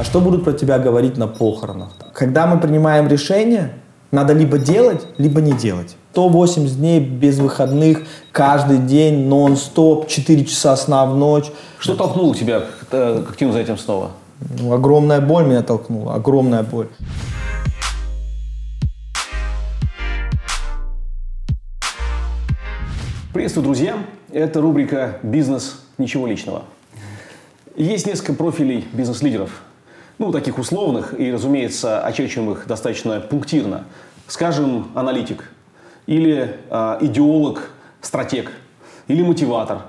А что будут про тебя говорить на похоронах? Когда мы принимаем решение, надо либо делать, либо не делать. 180 дней без выходных, каждый день, нон-стоп, 4 часа сна в ночь. Что толкнуло тебя к, э, к активным занятиям снова? Ну, огромная боль меня толкнула, огромная боль. Приветствую, друзья! Это рубрика «Бизнес. Ничего личного». Есть несколько профилей бизнес-лидеров, ну, таких условных и, разумеется, очерчиваем их достаточно пунктирно. Скажем, аналитик, или э, идеолог, стратег, или мотиватор,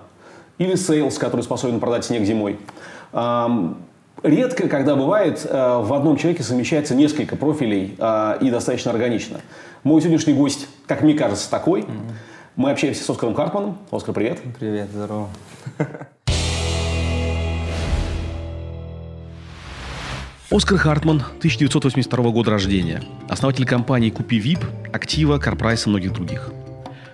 или sales, который способен продать снег зимой. Э, редко, когда бывает, э, в одном человеке совмещается несколько профилей э, и достаточно органично. Мой сегодняшний гость, как мне кажется, такой. Mm-hmm. Мы общаемся с Оскаром Хартманном. Оскар, привет. Привет, здорово. Оскар Хартман, 1982 года рождения, основатель компаний «Купи ВИП», «Актива», «Карпрайс» и многих других.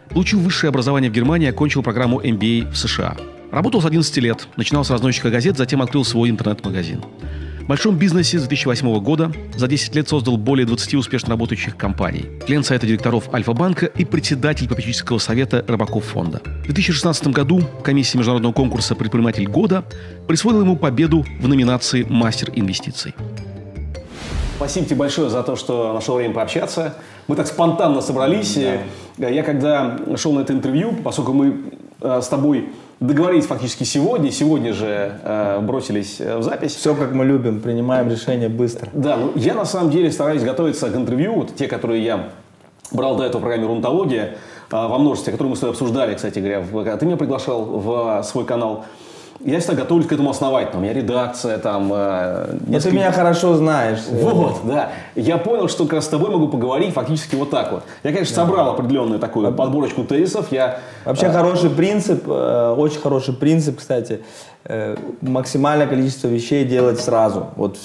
Получил высшее образование в Германии, окончил программу MBA в США. Работал с 11 лет, начинал с разносчика газет, затем открыл свой интернет-магазин. В большом бизнесе с 2008 года за 10 лет создал более 20 успешно работающих компаний. Член совета директоров Альфа-банка и председатель попечительского совета Рыбаков фонда. В 2016 году комиссия международного конкурса «Предприниматель года» присвоила ему победу в номинации «Мастер инвестиций». Спасибо тебе большое за то, что нашел время пообщаться. Мы так спонтанно собрались. Да. Я когда шел на это интервью, поскольку мы э, с тобой договорились фактически сегодня, сегодня же э, бросились э, в запись. Все как мы любим, принимаем решения быстро. Да, ну я на самом деле стараюсь готовиться к интервью, вот те, которые я брал до этого в программе «Рунтология», э, во множестве, которые мы с тобой обсуждали, кстати говоря. Ты меня приглашал в свой канал я всегда готовлюсь к этому основательно. У меня редакция там... Э, несколько... Но ты меня хорошо знаешь. Вот, да. Я понял, что как раз с тобой могу поговорить фактически вот так вот. Я, конечно, да. собрал определенную такую подборочку тезисов. Я, Вообще э... хороший принцип, э, очень хороший принцип, кстати. Э, максимальное количество вещей делать сразу. Вот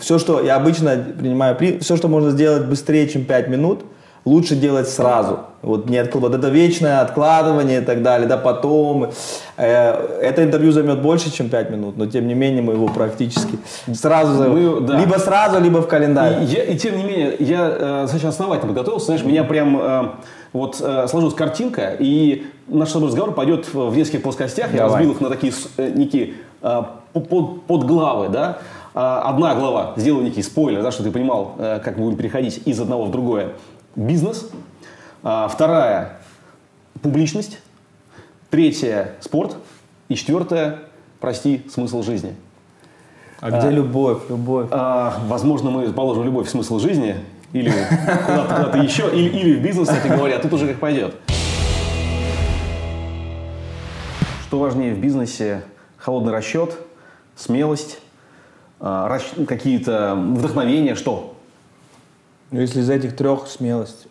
все, что я обычно принимаю, все, что можно сделать быстрее, чем 5 минут – лучше делать сразу. Вот, не откл... вот это вечное откладывание и так далее, да, потом. Э, это интервью займет больше, чем 5 минут, но тем не менее мы его практически сразу, мы, да. либо сразу, либо в календарь. И, я, и тем не менее, я э, достаточно основательно подготовился, знаешь, меня прям э, вот э, сложилась картинка, и наш разговор пойдет в нескольких плоскостях, я разбил их на такие э, некие э, под, главы, да, Одна глава, сделаю некий спойлер, да, чтобы ты понимал, как мы будем переходить из одного в другое бизнес. А, вторая – публичность. Третья – спорт. И четвертая – прости, смысл жизни. А, а где любовь, любовь? А, возможно, мы положим любовь в смысл жизни или куда-то куда еще, или, или в бизнес, кстати говоря, тут уже как пойдет. Что важнее в бизнесе? Холодный расчет, смелость, а, какие-то вдохновения, что? Ну, если из этих трех смелость,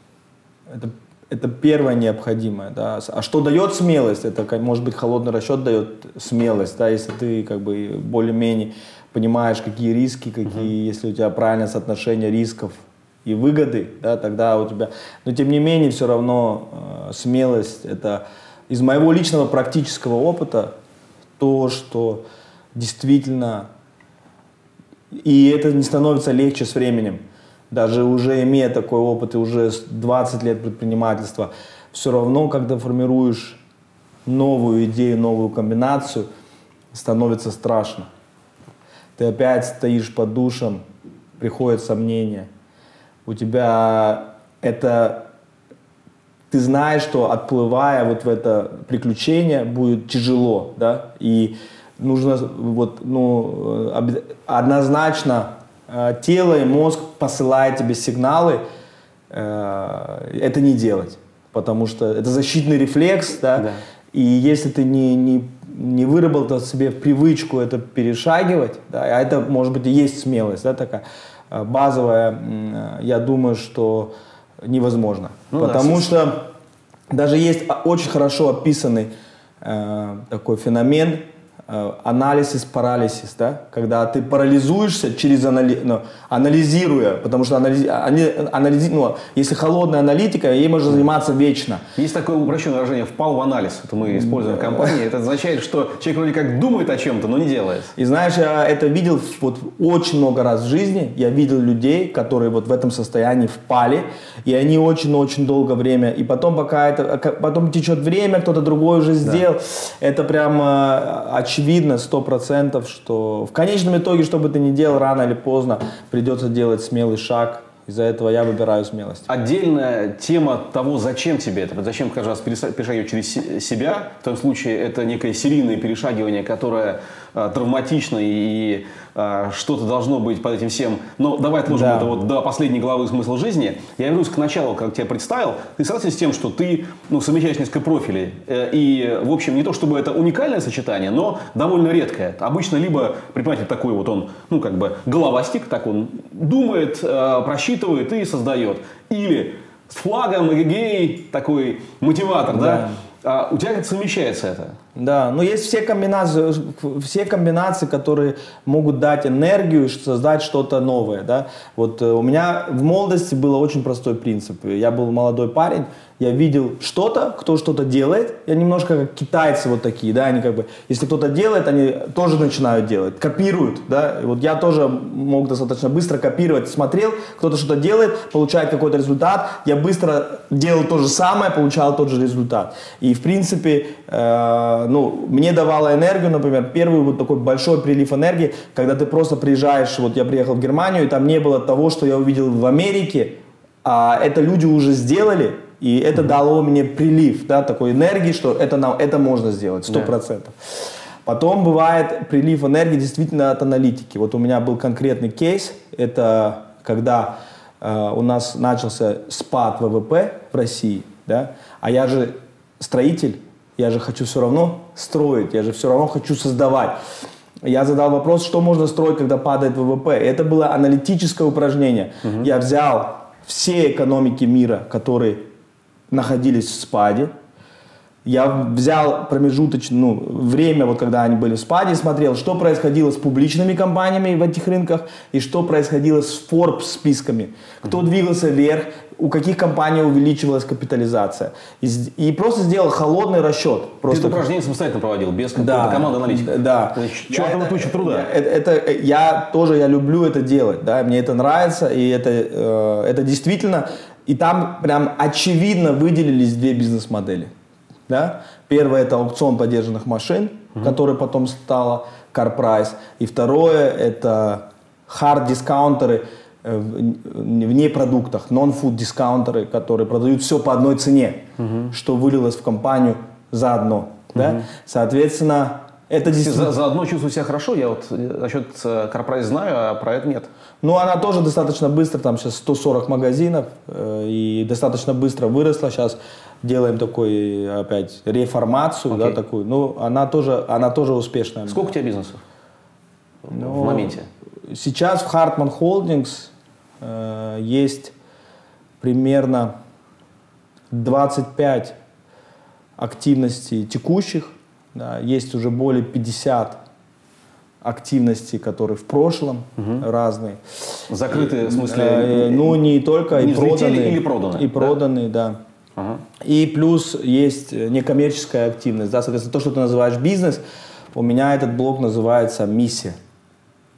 это, это первое необходимое. Да. А что дает смелость? Это, может быть, холодный расчет дает смелость, да, если ты как бы более-менее понимаешь, какие риски, какие, uh-huh. если у тебя правильное соотношение рисков и выгоды, да, тогда у тебя... Но тем не менее, все равно э, смелость — это из моего личного практического опыта то, что действительно... И это не становится легче с временем даже уже имея такой опыт и уже 20 лет предпринимательства, все равно, когда формируешь новую идею, новую комбинацию, становится страшно. Ты опять стоишь под душем, приходят сомнения. У тебя это... Ты знаешь, что отплывая вот в это приключение будет тяжело, да, и нужно вот, ну, однозначно Э, тело и мозг посылают тебе сигналы, э, это не делать. Потому что это защитный рефлекс, да, да. и если ты не, не, не выработал себе привычку это перешагивать, да, а это, может быть, и есть смелость, да, такая э, базовая, я думаю, что невозможно. Ну, Потому да, что даже есть очень хорошо описанный э, такой феномен, э, анализис парализис, да, когда ты парализуешься через анали, ну, анализируя, потому что анализи, анализи, ну, если холодная аналитика, ей можно заниматься вечно. Есть такое упрощенное выражение «впал в анализ», это мы используем в компании, это означает, что человек вроде как думает о чем-то, но не делает. И знаешь, я это видел вот очень много раз в жизни, я видел людей, которые вот в этом состоянии впали, и они очень-очень долгое время, и потом пока это, потом течет время, кто-то другой уже сделал, да. это прям очевидно, сто процентов, что в конечном итоге, что бы ты ни делал, рано или поздно придется делать смелый шаг. Из-за этого я выбираю смелость. Отдельная тема того, зачем тебе это. Зачем каждый раз перешагивать через себя. В том случае это некое серийное перешагивание, которое э, травматично и а, что-то должно быть под этим всем. Но давай отложим да. это вот до последней главы смысла жизни. Я вернусь к началу, как тебя представил. Ты согласен с тем, что ты ну, совмещаешь несколько профилей. Э, и, в общем, не то чтобы это уникальное сочетание, но довольно редкое. Обычно либо предприниматель такой вот он, ну, как бы головастик, так он думает, э, просчитывает и создает. Или с флагом, эгегей, такой мотиватор, да? да? А у тебя как совмещается это? Да, но есть все комбинации, все комбинации, которые могут дать энергию создать что-то новое. Да? Вот э, у меня в молодости был очень простой принцип. Я был молодой парень, я видел что-то, кто что-то делает. Я немножко как китайцы вот такие, да, они как бы, если кто-то делает, они тоже начинают делать, копируют, да. И вот я тоже мог достаточно быстро копировать, смотрел, кто-то что-то делает, получает какой-то результат, я быстро делал то же самое, получал тот же результат. И в принципе, э, ну, мне давало энергию, например, первый вот такой большой прилив энергии, когда ты просто приезжаешь, вот я приехал в Германию, и там не было того, что я увидел в Америке, а это люди уже сделали, и это mm-hmm. дало мне прилив, да, такой энергии, что это, нам, это можно сделать, сто процентов. Yeah. Потом бывает прилив энергии действительно от аналитики. Вот у меня был конкретный кейс, это когда э, у нас начался спад ВВП в России, да, а я же строитель, я же хочу все равно строить, я же все равно хочу создавать. Я задал вопрос, что можно строить, когда падает ВВП. Это было аналитическое упражнение. Угу. Я взял все экономики мира, которые находились в спаде. Я взял промежуточное ну, время, вот когда они были в спаде, смотрел, что происходило с публичными компаниями в этих рынках и что происходило с Forbes списками. Кто двигался вверх, у каких компаний увеличивалась капитализация. И, и просто сделал холодный расчет. Просто... Ты это упражнение самостоятельно проводил, без какой-то да, команды аналитиков? Да. Чертова туча труда. Это, это, я тоже я люблю это делать, да, мне это нравится, и это, э, это действительно и там прям очевидно выделились две бизнес-модели. Да? Первое это аукцион поддержанных машин, угу. который потом стало CarPrice. И второе это hard-дискаунтеры э, вне продуктах, non-food дискаунтеры, которые продают все по одной цене, угу. что вылилось в компанию Заодно. Угу. Да? Соответственно, это действительно... За, заодно чувствую себя хорошо, я вот насчет э, CarPrice знаю, а про это нет. Ну, она тоже достаточно быстро, там сейчас 140 магазинов, э, и достаточно быстро выросла. Сейчас делаем такой, опять, реформацию, okay. да, такую. Ну, она тоже, она тоже успешная. Сколько у тебя бизнесов ну, в моменте? Сейчас в Hartman Holdings э, есть примерно 25 активностей текущих, да, есть уже более 50 активностей, которые в прошлом угу. разные. Закрытые, в смысле? Э, ну, не только, не и проданные. или проданные? И проданные, да. И плюс есть некоммерческая активность. Да, соответственно, то, что ты называешь бизнес, у меня этот блок называется миссия.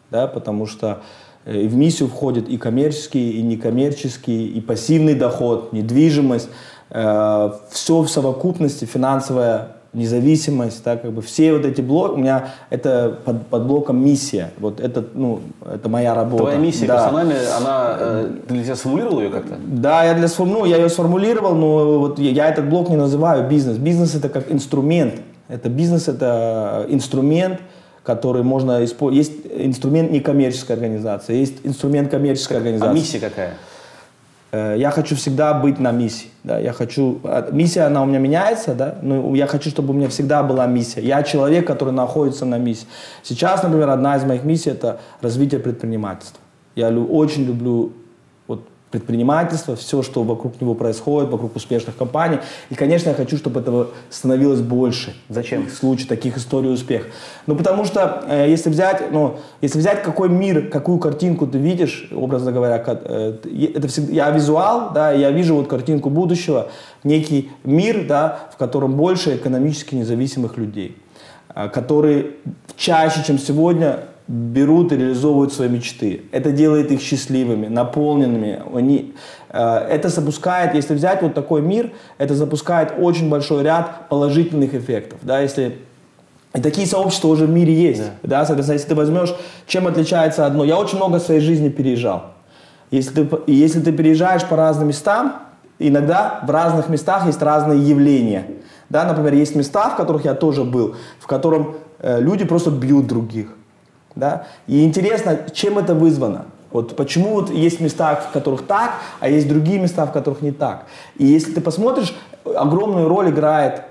Да, потому что э, в миссию входит и коммерческий, и некоммерческий, и пассивный доход, недвижимость. Э, все в совокупности, финансовая независимость, да, как бы все вот эти блоки, у меня это под, под блоком миссия, вот это, ну, это моя работа. Твоя миссия да. персональная, она, э, ты для себя сформулировал ее как-то? Да, я для ну, я ее сформулировал, но вот я, этот блок не называю бизнес. Бизнес это как инструмент, это бизнес это инструмент, который можно использовать. Есть инструмент некоммерческой организации, есть инструмент коммерческой как, организации. А миссия какая? Э, я хочу всегда быть на миссии. Да, я хочу, а, миссия, она у меня меняется, да, но я хочу, чтобы у меня всегда была миссия. Я человек, который находится на миссии. Сейчас, например, одна из моих миссий – это развитие предпринимательства. Я очень люблю предпринимательство, все, что вокруг него происходит, вокруг успешных компаний. И, конечно, я хочу, чтобы этого становилось больше. Зачем? В случае таких историй успеха. Ну, потому что, э, если взять, ну, если взять какой мир, какую картинку ты видишь, образно говоря, э, это всегда, я визуал, да, я вижу вот картинку будущего, некий мир, да, в котором больше экономически независимых людей, э, которые чаще, чем сегодня, берут и реализовывают свои мечты. Это делает их счастливыми, наполненными. Они, э, это запускает, если взять вот такой мир, это запускает очень большой ряд положительных эффектов. Да, если и такие сообщества уже в мире есть. Да. Да, соответственно, если ты возьмешь, чем отличается одно. Я очень много в своей жизни переезжал. Если ты, если ты переезжаешь по разным местам, иногда в разных местах есть разные явления. Да, например, есть места, в которых я тоже был, в котором э, люди просто бьют других. Да? И интересно, чем это вызвано? Вот почему вот есть места, в которых так, а есть другие места, в которых не так. И если ты посмотришь, огромную роль играет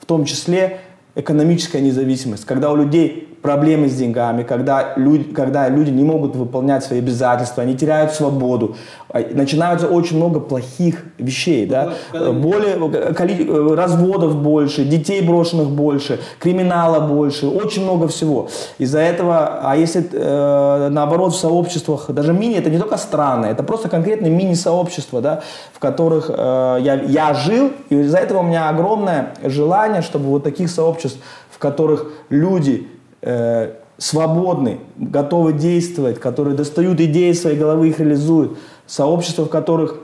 в том числе экономическая независимость, когда у людей проблемы с деньгами, когда люди, когда люди не могут выполнять свои обязательства, они теряют свободу, а, начинаются очень много плохих вещей, да, более э, разводов больше, детей брошенных больше, криминала больше, очень много всего. Из-за этого, а если э, наоборот в сообществах, даже мини, это не только страны, это просто конкретные мини-сообщества, да, в которых э, я, я жил, и из-за этого у меня огромное желание, чтобы вот таких сообществ, в которых люди э, свободны, готовы действовать, которые достают идеи из своей головы, их реализуют. Сообщества, в которых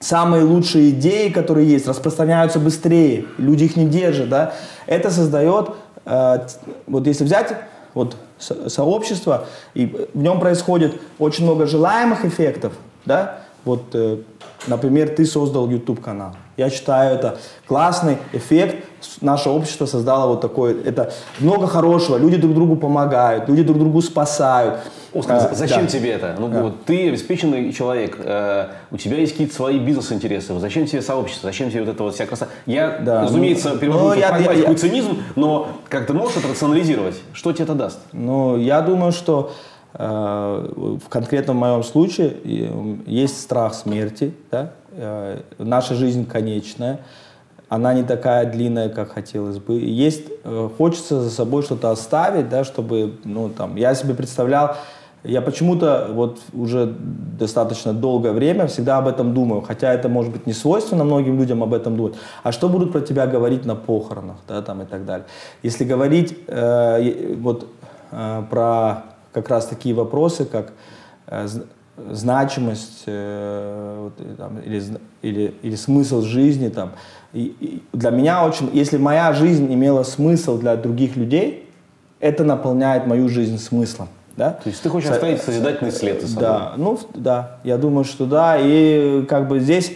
самые лучшие идеи, которые есть, распространяются быстрее, люди их не держат, да, это создает, э, вот если взять вот сообщество, и в нем происходит очень много желаемых эффектов, да, вот, э, например, ты создал YouTube канал, я считаю, это классный эффект. Наше общество создало вот такое. Это много хорошего. Люди друг другу помогают, люди друг другу спасают. Оскар, а, зачем да. тебе это? Ну, да. вот ты обеспеченный человек, э, у тебя есть какие-то свои бизнес-интересы. Зачем тебе сообщество? Зачем тебе вот это вот вся красота? Я, да, разумеется, ну, перевожу ну, я, я, я, цинизм, но как ты можешь это рационализировать? Что тебе это даст? Ну, я думаю, что в конкретном моем случае есть страх смерти, да, Э, наша жизнь конечная, она не такая длинная, как хотелось бы. Есть, э, хочется за собой что-то оставить, да, чтобы, ну, там, я себе представлял, я почему-то вот уже достаточно долгое время всегда об этом думаю, хотя это может быть не свойственно многим людям об этом думать. А что будут про тебя говорить на похоронах, да, там и так далее. Если говорить э, вот э, про как раз такие вопросы, как э, значимость э, э, там, или, или, или смысл жизни. Там. И, и для меня очень, если моя жизнь имела смысл для других людей, это наполняет мою жизнь смыслом. Да? То есть ты хочешь оставить созидательный след за собой? Да, ну да, я думаю, что да. И как бы здесь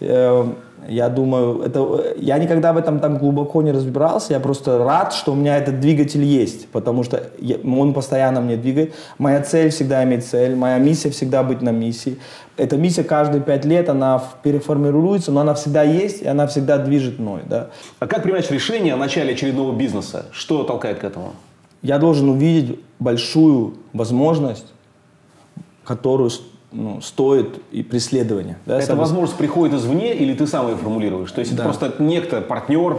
э, я думаю, это, я никогда в этом там глубоко не разбирался, я просто рад, что у меня этот двигатель есть, потому что я, он постоянно мне двигает. Моя цель всегда иметь цель, моя миссия всегда быть на миссии. Эта миссия каждые пять лет, она переформируется, но она всегда есть, и она всегда движет мной. Да. А как принимать решение о начале очередного бизнеса? Что толкает к этому? Я должен увидеть большую возможность, которую ну, стоит и преследования. Да, Эта возможность приходит извне или ты сам ее формулируешь? То есть да. это просто некто, партнер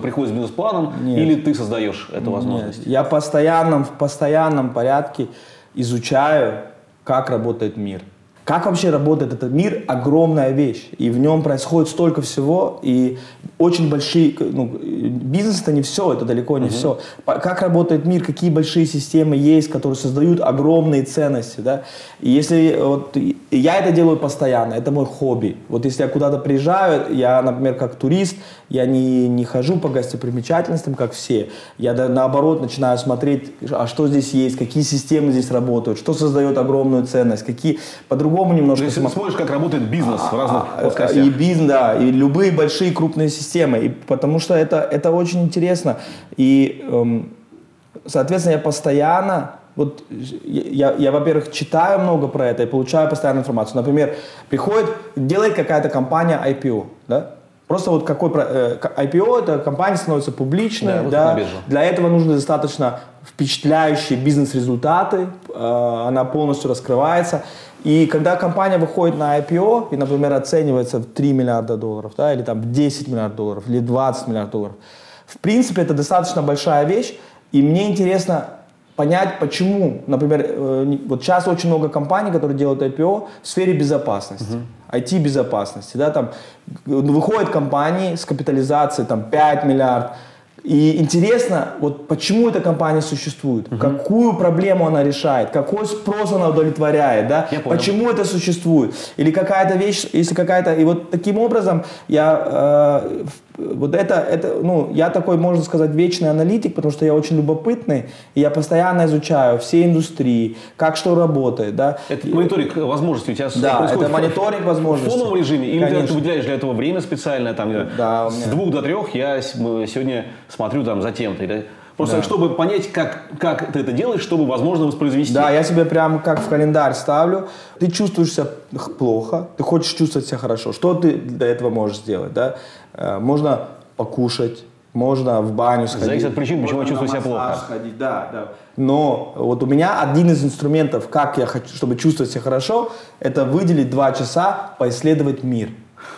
приходит с бизнес-планом Нет. или ты создаешь эту возможность? Нет. Я постоянном, в постоянном порядке изучаю, как работает мир. Как вообще работает этот мир? Огромная вещь. И в нем происходит столько всего. И очень большие... Ну, бизнес это не все, это далеко не uh-huh. все. Как работает мир, какие большие системы есть, которые создают огромные ценности. Да? И если... Вот, я это делаю постоянно, это мой хобби. Вот если я куда-то приезжаю, я, например, как турист, я не, не хожу по гостепримечательностям, как все. Я наоборот начинаю смотреть, а что здесь есть, какие системы здесь работают, что создает огромную ценность, какие... По-другому по-другому немножко. То есть смотришь, как работает бизнес в разных а, плоскостях. И бизнес, да, и любые большие крупные системы. И потому что это, это очень интересно. И, эм, соответственно, я постоянно вот я, я, во-первых, читаю много про это и получаю постоянную информацию. Например, приходит, делает какая-то компания IPO, да? Просто вот какой э, IPO, это компания становится публичной, да, да, для этого нужны достаточно впечатляющие бизнес-результаты, э, она полностью раскрывается. И когда компания выходит на IPO и, например, оценивается в 3 миллиарда долларов, да, или там 10 миллиардов долларов, или 20 миллиардов долларов, в принципе, это достаточно большая вещь, и мне интересно понять, почему, например, э, вот сейчас очень много компаний, которые делают IPO в сфере безопасности. Uh-huh. IT-безопасности, да, там выходят компании с капитализацией там 5 миллиардов, и интересно, вот почему эта компания существует, угу. какую проблему она решает, какой спрос она удовлетворяет, да, почему это существует, или какая-то вещь, если какая-то, и вот таким образом я э, вот это, это, ну, я такой, можно сказать, вечный аналитик, потому что я очень любопытный, и я постоянно изучаю все индустрии, как что работает, да. Это мониторинг возможностей у тебя Да, это мониторинг возможностей. В фоновом режиме, или Конечно. ты выделяешь для этого время специальное, там, да, с двух до трех я сегодня смотрю там за тем-то, или Просто да. чтобы понять, как, как ты это делаешь, чтобы, возможно, воспроизвести. Да, я себе прям как в календарь ставлю. Ты чувствуешь себя плохо, ты хочешь чувствовать себя хорошо. Что ты для этого можешь сделать? Да? Э, можно покушать, можно в баню сходить. Зависит от причин, почему я чувствую себя плохо. Сходить, да, да. Но вот у меня один из инструментов, как я хочу, чтобы чувствовать себя хорошо, это выделить два часа, поисследовать мир.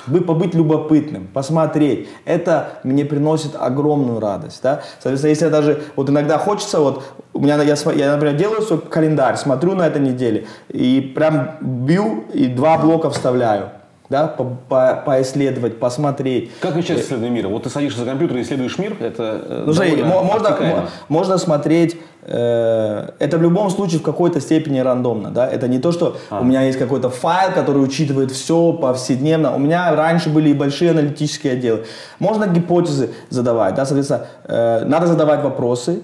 Вы побыть любопытным, посмотреть. Это мне приносит огромную радость. Да? Соответственно, если я даже, вот иногда хочется, вот, у меня, я, я, например, делаю свой календарь, смотрю на этой неделе, и прям бью, и два блока вставляю да, по, по, поисследовать, посмотреть. Как вы сейчас исследуете мир? Вот ты садишься за компьютер и исследуешь мир, это ну, смотри, можно, можно смотреть, э, это в любом случае в какой-то степени рандомно, да, это не то, что а. у меня есть какой-то файл, который учитывает все повседневно, у меня раньше были и большие аналитические отделы. Можно гипотезы задавать, да, соответственно, э, надо задавать вопросы,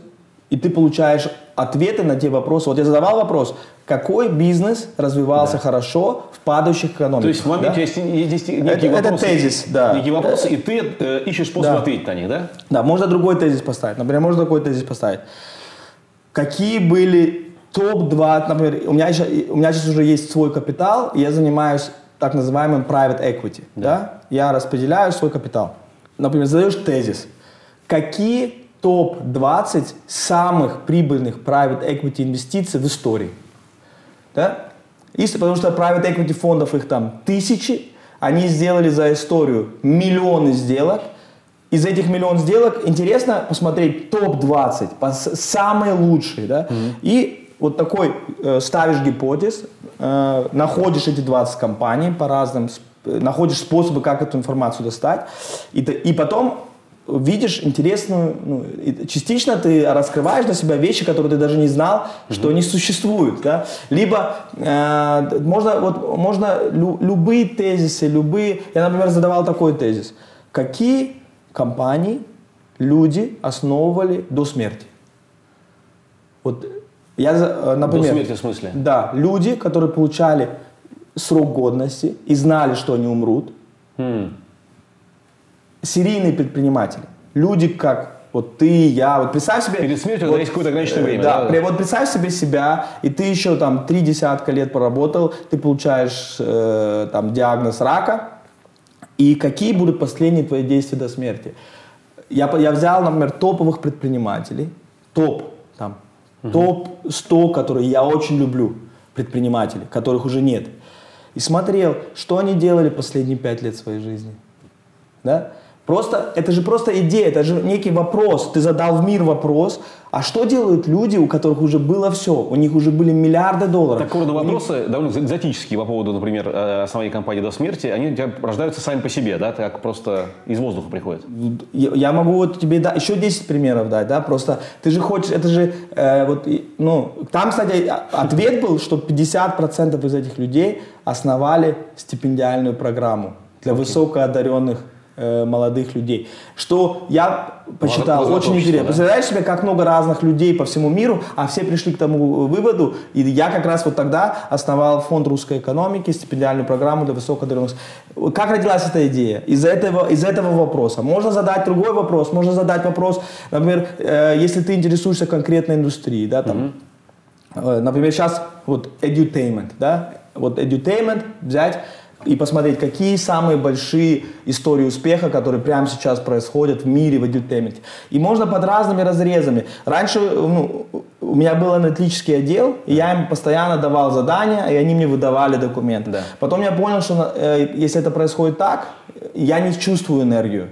и ты получаешь ответы на те вопросы. Вот я задавал вопрос, какой бизнес развивался да. хорошо в падающих экономиках? То есть в моменте да? есть, есть некие это, вопросы, это тезис, да. некие вопросы, и ты э, ищешь способ да. ответить на них, да? Да, можно другой тезис поставить. Например, можно такой тезис поставить. Какие были топ-2, например, у меня, сейчас, у меня сейчас уже есть свой капитал, я занимаюсь так называемым private equity. Да. Да? Я распределяю свой капитал. Например, задаешь тезис. Какие топ-20 самых прибыльных private equity инвестиций в истории. Да? Если, потому что private equity фондов их там тысячи, они сделали за историю миллионы сделок. Из этих миллион сделок интересно посмотреть топ-20, самые лучшие. Да? Mm-hmm. И вот такой э, ставишь гипотез, э, находишь эти 20 компаний по разным, находишь способы, как эту информацию достать, и, и потом видишь интересную, ну, частично ты раскрываешь для себя вещи, которые ты даже не знал, mm-hmm. что они существуют, да? Либо э, можно вот можно лю, любые тезисы, любые, я, например, задавал такой тезис: какие компании люди основывали до смерти? Вот я, э, например, до смерти в смысле? Да, люди, которые получали срок годности и знали, что они умрут. Mm серийные предприниматели. Люди как вот ты, я, вот представь себе... Перед смертью вот, есть какое-то ограниченное время. Да, да, вот представь себе себя, и ты еще там три десятка лет поработал, ты получаешь э, там диагноз рака, и какие будут последние твои действия до смерти? Я, я взял, например, топовых предпринимателей, топ, там, угу. топ-100, которые я очень люблю, предпринимателей, которых уже нет, и смотрел, что они делали последние пять лет своей жизни. Да? Просто, это же просто идея, это же некий вопрос. Ты задал в мир вопрос, а что делают люди, у которых уже было все, у них уже были миллиарды долларов? Такого рода вопросы них... довольно экзотические по поводу, например, э, основания компании до смерти, они у тебя рождаются сами по себе, да, так просто из воздуха приходят. Я могу вот тебе да, еще 10 примеров дать, да, просто ты же хочешь, это же, э, вот, ну, там, кстати, а, ответ был, что 50% из этих людей основали стипендиальную программу для okay. высокоодаренных Э, молодых людей. Что я посчитал Молодое очень интересно. Да? Представляешь себе, как много разных людей по всему миру, а все пришли к тому выводу. И я как раз вот тогда основал фонд русской экономики, стипендиальную программу для высокоодаренных. Как родилась эта идея? Из этого, из этого вопроса. Можно задать другой вопрос. Можно задать вопрос, например, э, если ты интересуешься конкретной индустрией, да, там, mm-hmm. э, например, сейчас вот edutainment, да, вот edutainment взять, и посмотреть, какие самые большие истории успеха, которые прямо сейчас происходят в мире в edutainment. И можно под разными разрезами. Раньше ну, у меня был аналитический отдел, и я им постоянно давал задания, и они мне выдавали документы. Да. Потом я понял, что э, если это происходит так, я не чувствую энергию.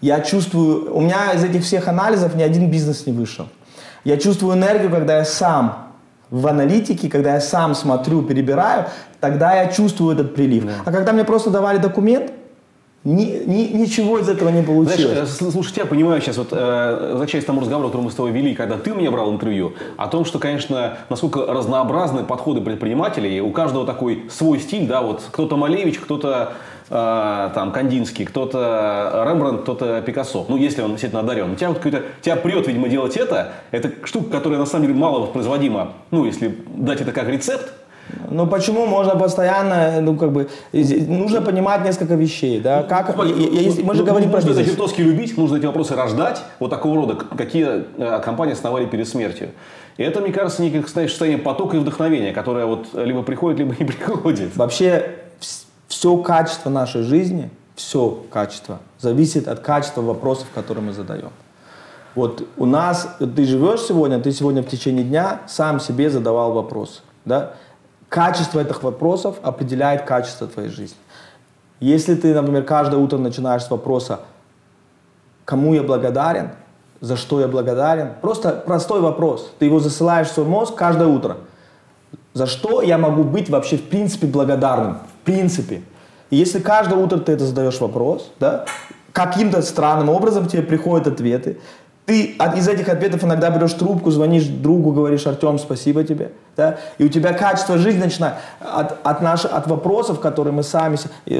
Я чувствую, у меня из этих всех анализов ни один бизнес не вышел. Я чувствую энергию, когда я сам в аналитике, когда я сам смотрю, перебираю, тогда я чувствую этот прилив. Да. А когда мне просто давали документ, ни, ни, ничего из этого не получилось. Знаешь, э, слушай, я понимаю сейчас, вот, э, возвращаясь к тому разговору, который мы с тобой вели, когда ты меня брал интервью, о том, что, конечно, насколько разнообразны подходы предпринимателей, у каждого такой свой стиль, да, вот кто-то Малевич, кто-то э, там Кандинский, кто-то Рембрандт, кто-то Пикассо. Ну, если он действительно одарен. Тебя, вот тебя прет, видимо, делать это. Это штука, которая на самом деле мало воспроизводима. Ну, если дать это как рецепт, ну почему можно постоянно, ну как бы, нужно понимать несколько вещей, да? Ну, как, Смотри, я, я, мы же ну, говорим нужно про. Нужно это любить, нужно эти вопросы рождать, вот такого рода, какие э, компании основали перед смертью. И это, мне кажется, некое состояние потока и вдохновения, которое вот либо приходит, либо не приходит. Вообще, все качество нашей жизни, все качество, зависит от качества вопросов, которые мы задаем. Вот у нас, ты живешь сегодня, ты сегодня в течение дня сам себе задавал вопрос. Да? Качество этих вопросов определяет качество твоей жизни. Если ты, например, каждое утро начинаешь с вопроса, кому я благодарен, за что я благодарен, просто простой вопрос. Ты его засылаешь в свой мозг каждое утро. За что я могу быть вообще в принципе благодарным? Принципе. И если каждое утро ты это задаешь вопрос, да, каким-то странным образом тебе приходят ответы, ты из этих ответов иногда берешь трубку, звонишь другу, говоришь, Артем, спасибо тебе. Да? И у тебя качество жизни начинает от, от, наш, от вопросов, которые мы сами...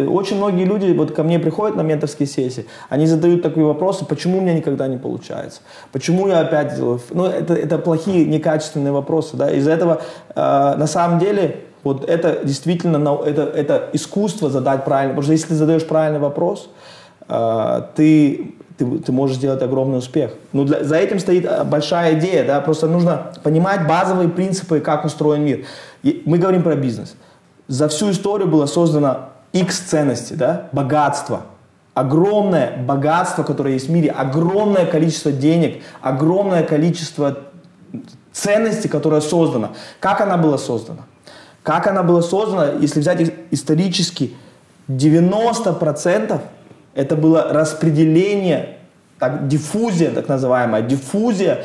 Очень многие люди вот ко мне приходят на менторские сессии, они задают такие вопросы, почему у меня никогда не получается? Почему я опять делаю... Ну, это, это плохие, некачественные вопросы. Да? Из-за этого э, на самом деле вот это действительно это, это искусство задать правильно. Потому что если ты задаешь правильный вопрос, э, ты ты, ты можешь сделать огромный успех. Но для, за этим стоит э, большая идея, да, просто нужно понимать базовые принципы, как устроен мир. И мы говорим про бизнес. За всю историю было создано X ценности, да, богатство, огромное богатство, которое есть в мире, огромное количество денег, огромное количество ценностей, которое создано. Как она была создана? Как она была создана, если взять исторически, 90% это было распределение, так, диффузия, так называемая, диффузия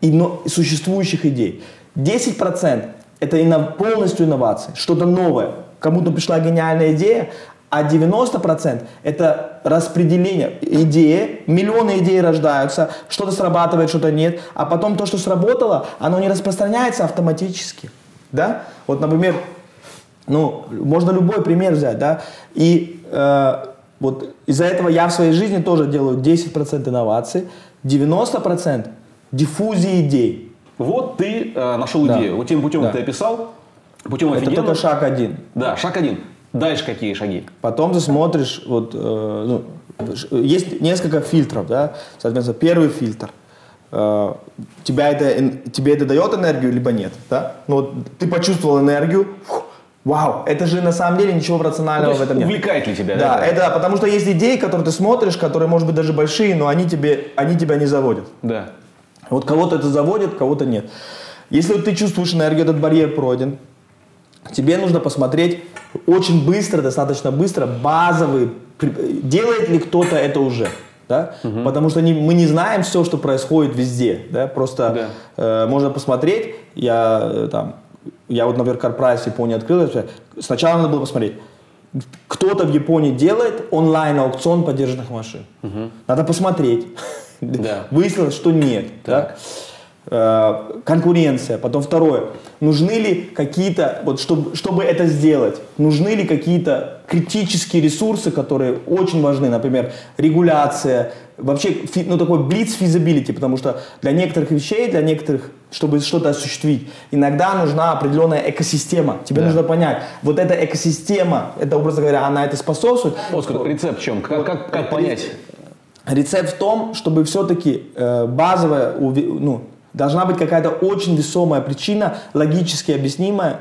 ино, существующих идей. 10% это ино, полностью инновации, что-то новое. Кому-то пришла гениальная идея, а 90% это распределение идеи, миллионы идей рождаются, что-то срабатывает, что-то нет, а потом то, что сработало, оно не распространяется автоматически. Да? Вот, например, ну, можно любой пример взять, да, и э, вот из-за этого я в своей жизни тоже делаю 10% инноваций, 90% диффузии идей. Вот ты э, нашел да. идею, вот тем путем да. ты описал, путем Это только шаг один. Да, шаг один. Дальше какие шаги? Потом ты смотришь, вот, э, ну, есть несколько фильтров, да, соответственно, первый фильтр тебя это, тебе это дает энергию, либо нет, да? Ну, вот ты почувствовал энергию, фух, Вау, это же на самом деле ничего рационального ну, в этом нет. Увлекает ли тебя? Да, да, это потому что есть идеи, которые ты смотришь, которые, может быть, даже большие, но они, тебе, они тебя не заводят. Да. Вот кого-то это заводит, кого-то нет. Если вот ты чувствуешь энергию, этот барьер пройден, тебе нужно посмотреть очень быстро, достаточно быстро, базовые, делает ли кто-то это уже. Да? Угу. Потому что не, мы не знаем все, что происходит везде. Да? Просто да. Э, можно посмотреть, я э, там я вот, например, CarPrice в Японии открыл, сначала надо было посмотреть, кто-то в Японии делает онлайн-аукцион поддержанных машин. Угу. Надо посмотреть. Да. Выяснилось, что нет. Так. Да? Э, конкуренция. Потом второе. Нужны ли какие-то, вот чтобы, чтобы это сделать, нужны ли какие-то критические ресурсы, которые очень важны, например, регуляция, вообще, ну, такой blitz feasibility, потому что для некоторых вещей, для некоторых, чтобы что-то осуществить, иногда нужна определенная экосистема. Тебе да. нужно понять, вот эта экосистема, это, образно говоря, она это способствует. Оскар, рецепт в чем? Как, как, как понять? Рецепт в том, чтобы все-таки э, базовая, ну, должна быть какая-то очень весомая причина, логически объяснимая,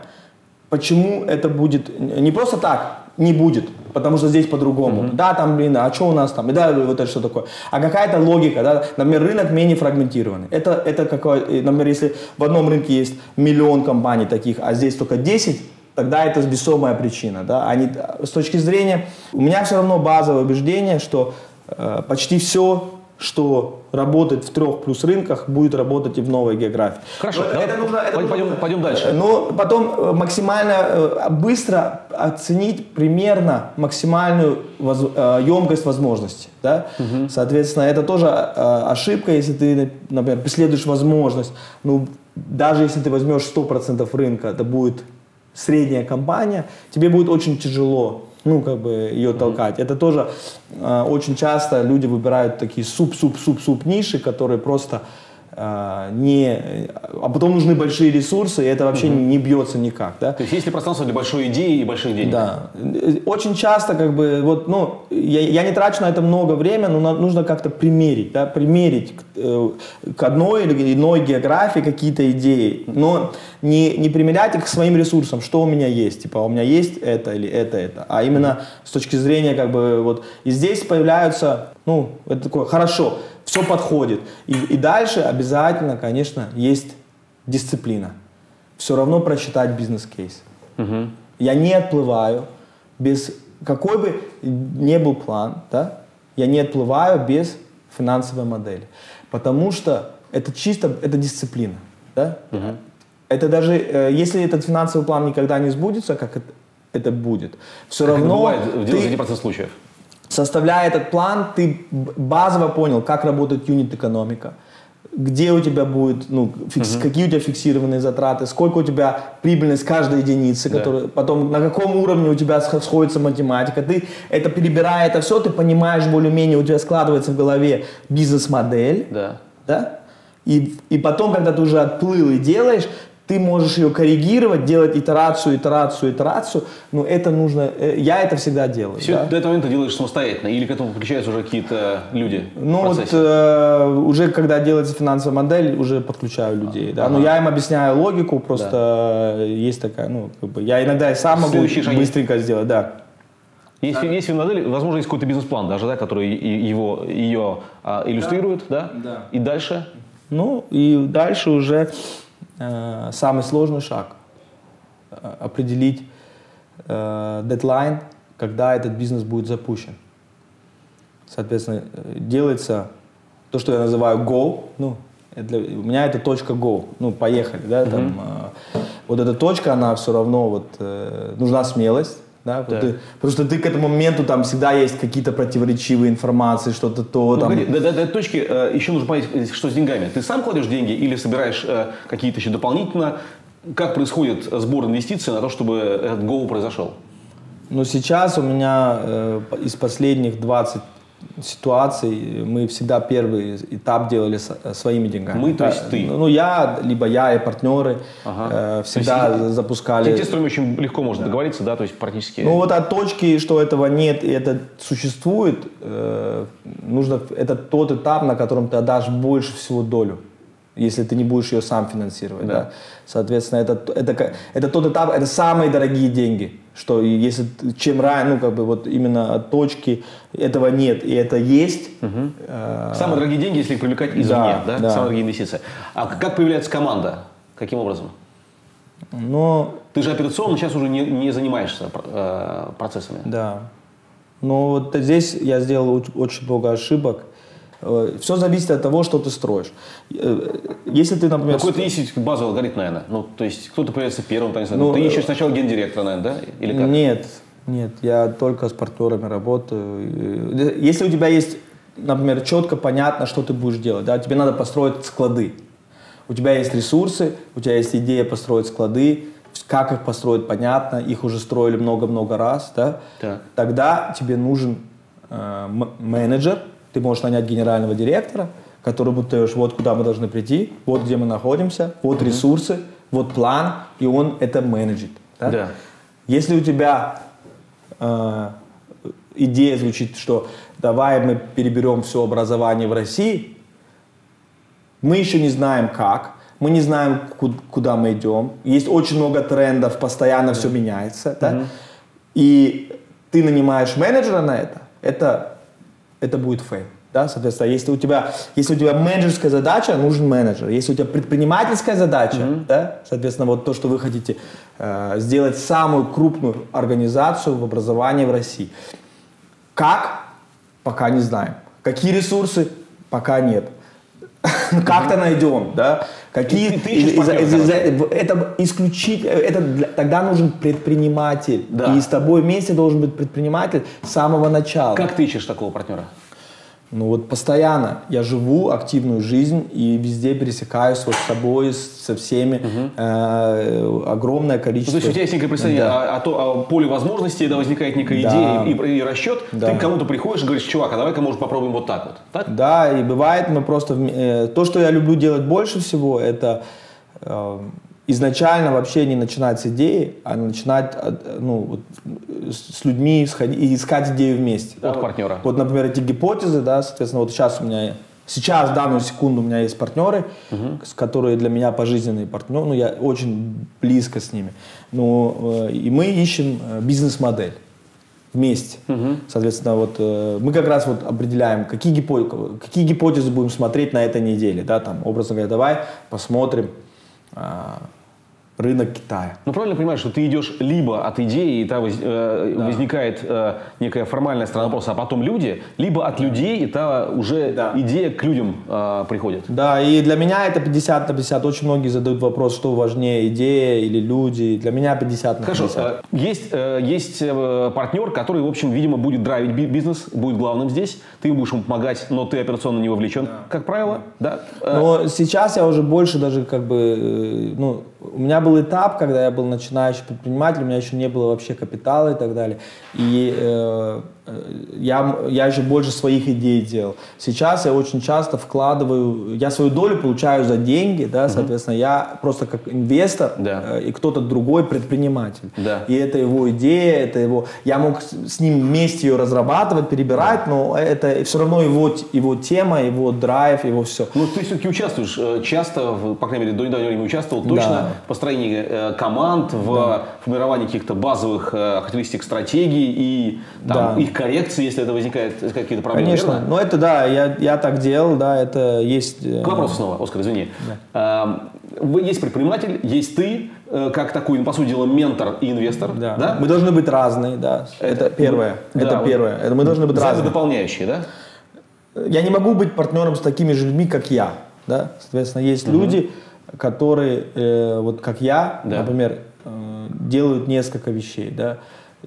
почему это будет не просто так, не будет, потому что здесь по-другому. Mm-hmm. Да, там, блин, а что у нас там? И да, вот это что такое. А какая-то логика, да, например, рынок менее фрагментированный. Это, это какой, например, если в одном рынке есть миллион компаний таких, а здесь только 10, тогда это весомая причина. Да? Они, с точки зрения, у меня все равно базовое убеждение, что э, почти все что работает в трех плюс рынках, будет работать и в новой географии. Хорошо, это, это нужно, это пойдем, нужно, пойдем дальше. Но потом э, максимально э, быстро оценить примерно максимальную воз, емкость э, возможностей. Да? Угу. Соответственно, это тоже ошибка, если ты, например, преследуешь возможность. Ну, даже если ты возьмешь 100% рынка, это будет средняя компания, тебе будет очень тяжело ну, как бы ее толкать. Это тоже э, очень часто люди выбирают такие суп-суп-суп-суп ниши, которые просто не, а потом нужны большие ресурсы, и это вообще угу. не бьется никак, да. То есть есть ли пространство для большой идеи и больших денег? Да. Очень часто, как бы, вот, ну, я, я не трачу на это много времени, но нужно как-то примерить, да, примерить к, э, к одной или иной географии какие-то идеи, но не, не примерять их к своим ресурсам, что у меня есть, типа, у меня есть это или это, это, а именно с точки зрения, как бы, вот, и здесь появляются, ну, это такое, хорошо, все подходит. И, и дальше обязательно, конечно, есть дисциплина. Все равно прочитать бизнес-кейс. Угу. Я не отплываю без какой бы ни был план, да, я не отплываю без финансовой модели. Потому что это чисто, это дисциплина. Да? Угу. Это даже, э, если этот финансовый план никогда не сбудется, как это, это будет, все как равно... Это бывает в 90% ты, случаев составляя этот план, ты базово понял, как работает юнит-экономика, где у тебя будет, ну, фикс, угу. какие у тебя фиксированные затраты, сколько у тебя прибыльность каждой единицы, да. которая, потом на каком уровне у тебя сходится математика. Ты это перебирая это все, ты понимаешь более-менее, у тебя складывается в голове бизнес-модель. Да. Да? И, и потом, когда ты уже отплыл и делаешь, ты можешь ее коррегировать, делать итерацию, итерацию, итерацию, но это нужно, э, я это всегда делаю. Все да? до этого момента делаешь самостоятельно или к этому подключаются уже какие-то люди? Ну вот э, уже когда делается финансовая модель, уже подключаю людей, да, ага. но я им объясняю логику, просто да. есть такая, ну как бы, я иногда и сам могу шаги. быстренько сделать, да. Есть, да. есть модель, возможно, есть какой-то бизнес-план даже, да, который его, ее а, иллюстрирует, да? да? Да. И дальше? Ну, и дальше уже Э, самый сложный шаг э, определить э, дедлайн, когда этот бизнес будет запущен. Соответственно, делается то, что я называю go, ну, для, у меня это точка go, ну, поехали, да, mm-hmm. там, э, вот эта точка, она все равно, вот, э, нужна смелость, да, да. Ты, потому что ты к этому моменту там всегда есть какие-то противоречивые информации, что-то то. Ну, там... До, до, до этой точки э, еще нужно понять, э, что с деньгами. Ты сам кладешь деньги или собираешь э, какие-то еще дополнительно? Как происходит сбор инвестиций на то, чтобы этот GO произошел? Ну, сейчас у меня э, из последних 20 ситуаций мы всегда первый этап делали э, своими деньгами. Мы, то есть ты? Ну, я, либо я и партнеры ага. э, всегда есть, запускали. С которыми очень легко можно да. договориться, да, то есть практически. Ну вот от точки, что этого нет и это существует, э, нужно, это тот этап, на котором ты отдашь больше всего долю если ты не будешь ее сам финансировать. Да. Да? Соответственно, это, это, это тот этап, это самые дорогие деньги. Что если чем ранее, ну как бы вот именно от точки этого нет и это есть. Угу. Самые дорогие деньги, если их привлекать извне, да, да? да? Самые дорогие инвестиции. А как появляется команда? Каким образом? Но... Ты же операционно сейчас уже не, не занимаешься э, процессами. Да. Но вот здесь я сделал очень много ошибок Э, Все зависит от того, что ты строишь. Э, если ты, например... Какой-то есть базовый алгоритм, наверное. Ну, то есть кто-то появляется первым, там, ну, ты ищешь сначала гендиректора, наверное, да? Или как? Нет, нет, я только с партнерами работаю. Если у тебя есть, например, четко понятно, что ты будешь делать, да, тебе надо построить склады. У тебя есть ресурсы, у тебя есть идея построить склады, как их построить, понятно, их уже строили много-много раз, да? Так. Тогда тебе нужен э, менеджер, ты можешь нанять генерального директора, который будет даешь, вот куда мы должны прийти, вот где мы находимся, вот mm-hmm. ресурсы, вот план, и он это менеджит. Да? Да. Если у тебя идея звучит, что давай мы переберем все образование в России, мы еще не знаем как, мы не знаем, куда мы идем. Есть очень много трендов, постоянно все меняется. Да? И ты нанимаешь менеджера на это, это, это будет fail. Да, соответственно, если у тебя, если у тебя менеджерская задача, нужен менеджер. Если у тебя предпринимательская задача, mm-hmm. да, соответственно, вот то, что вы хотите э, сделать самую крупную организацию в образовании в России. Как? Пока не знаем. Какие ресурсы? Пока нет. Как-то найдем, да? Какие это исключить, это тогда нужен предприниматель, и с тобой вместе должен быть предприниматель с самого начала. Как ты ищешь такого партнера? Ну вот постоянно я живу активную жизнь и везде пересекаюсь вот с собой, со всеми. Угу. Э, огромное количество. Ну, то есть у тебя есть некое представление да. о, о, о поле возможностей, да, возникает некая да. идея и, и расчет. Да. Ты к кому-то приходишь и говоришь, чувак, а давай-ка, может, попробуем вот так вот. Так? Да, и бывает мы просто... Э, то, что я люблю делать больше всего, это... Э, изначально вообще не начинать с идеи, а начинать ну, вот, с людьми сходить, и искать идею вместе. От да? партнера. Вот, например, эти гипотезы, да, соответственно, вот сейчас у меня Сейчас, в данную секунду, у меня есть партнеры, угу. которые для меня пожизненные партнеры, ну, я очень близко с ними. Ну, э, и мы ищем э, бизнес-модель вместе. Угу. Соответственно, вот э, мы как раз вот определяем, какие, гипотезы, какие гипотезы будем смотреть на этой неделе, да, там, образно говоря, давай посмотрим, а, рынок Китая. Ну, правильно понимаешь, что ты идешь либо от идеи, и там э, да. возникает э, некая формальная сторона вопроса, а потом люди, либо от людей, и та уже да. идея к людям э, приходит. Да, и для меня это 50 на 50. Очень многие задают вопрос, что важнее, идея или люди. Для меня 50 на 50. Хорошо, э, есть, э, есть э, партнер, который, в общем, видимо, будет драйвить бизнес, будет главным здесь. Ты будешь ему помогать, но ты операционно не вовлечен, да. как правило. Да. Но сейчас я уже больше даже как бы, ну, у меня был этап, когда я был начинающий предприниматель, у меня еще не было вообще капитала и так далее. И э, я, я еще больше своих идей делал. Сейчас я очень часто вкладываю, я свою долю получаю за деньги, да, угу. соответственно, я просто как инвестор да. э, и кто-то другой предприниматель. Да. И это его идея, это его... Я мог с ним вместе ее разрабатывать, перебирать, да. но это все равно его, его тема, его драйв, его все. Ну, ты все-таки участвуешь э, часто, по крайней мере, до недавнего времени участвовал точно да. Построении э, команд, в да. формировании каких-то базовых э, характеристик стратегий и там, да. их коррекции, если это возникает какие-то проблемы. Конечно, верно? но это да, я, я так делал, да, это есть... К вопросу снова, Оскар, извини. Да. Есть предприниматель, есть ты, э, как такой, ну, по сути дела, ментор и инвестор. Да. да? Мы должны быть разные, да. Это, это первое. Да, это вот первое. Это мы должны быть разные. дополняющие, да? Я не могу быть партнером с такими же людьми, как я. Да? Соответственно, есть угу. люди, которые, э, вот как я, да. например, э, делают несколько вещей. Да?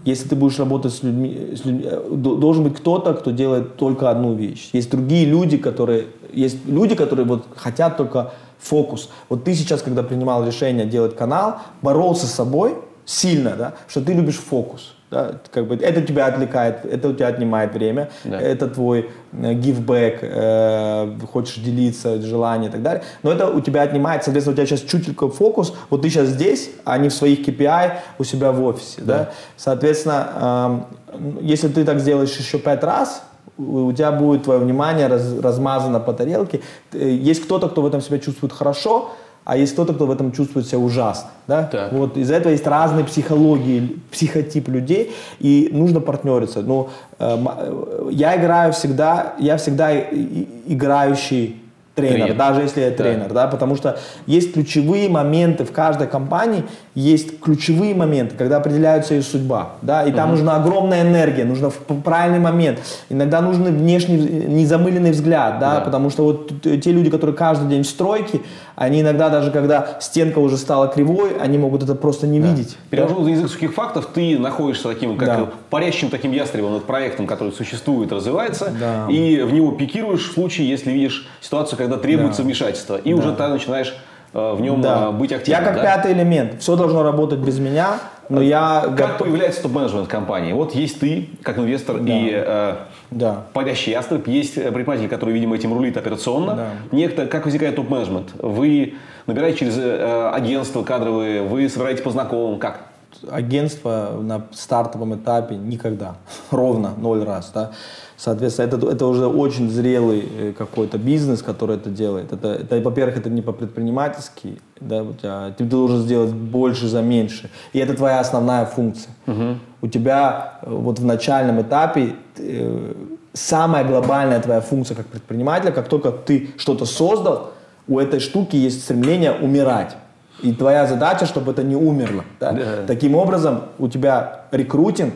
Если ты будешь работать с людьми, с людьми, э, должен быть кто-то, кто делает только одну вещь. Есть другие люди, которые, есть люди, которые вот хотят только фокус. Вот ты сейчас, когда принимал решение делать канал, боролся с собой сильно, да, что ты любишь фокус. Да, как бы это тебя отвлекает, это у тебя отнимает время, да. это твой back, э, хочешь делиться, желание и так далее. Но это у тебя отнимает, соответственно, у тебя сейчас чуть только фокус, вот ты сейчас здесь, а не в своих KPI у себя в офисе. Да. Да? Соответственно, э, если ты так сделаешь еще пять раз, у тебя будет твое внимание раз, размазано по тарелке. Э, есть кто-то, кто в этом себя чувствует хорошо, а есть кто-то, кто в этом чувствует себя ужасно. Да? Так. Вот из-за этого есть разные психологии, психотип людей, и нужно партнериться. Но э, э я играю всегда, я всегда играющий тренер, тренер. даже если я тренер, да. да, потому что есть ключевые моменты в каждой компании, есть ключевые моменты, когда определяется ее судьба, да, и там угу. нужна огромная энергия, нужно в правильный момент, иногда нужен внешний незамыленный взгляд, да, да, потому что вот те люди, которые каждый день в стройке, они иногда даже когда стенка уже стала кривой, они могут это просто не да. видеть. Перевожу да? язык сухих фактов, ты находишься таким, как да. Парящим таким ястребом над проектом, который существует, развивается, да. и в него пикируешь в случае, если видишь ситуацию, когда требуется да. вмешательство, и да. уже тогда начинаешь э, в нем да. Э, быть активным. Я как да? пятый элемент. Все должно работать без меня, но я... Как готов... появляется топ-менеджмент компании? Вот есть ты, как инвестор, да. и э, да. парящий ястреб, есть предприниматель, который, видимо, этим рулит операционно. Да. Некто, как возникает топ-менеджмент? Вы набираете через э, агентство кадровые, вы собираете по знакомым, как? Агентство на стартовом этапе никогда, ровно ноль раз, да. Соответственно, это, это уже очень зрелый э, какой-то бизнес, который это делает. Это, это во-первых, это не по-предпринимательски, да, у тебя, ты должен сделать больше за меньше. И это твоя основная функция. Угу. У тебя э, вот в начальном этапе э, самая глобальная твоя функция как предпринимателя, как только ты что-то создал, у этой штуки есть стремление умирать. И твоя задача, чтобы это не умерло. Да? Да. Таким образом, у тебя рекрутинг,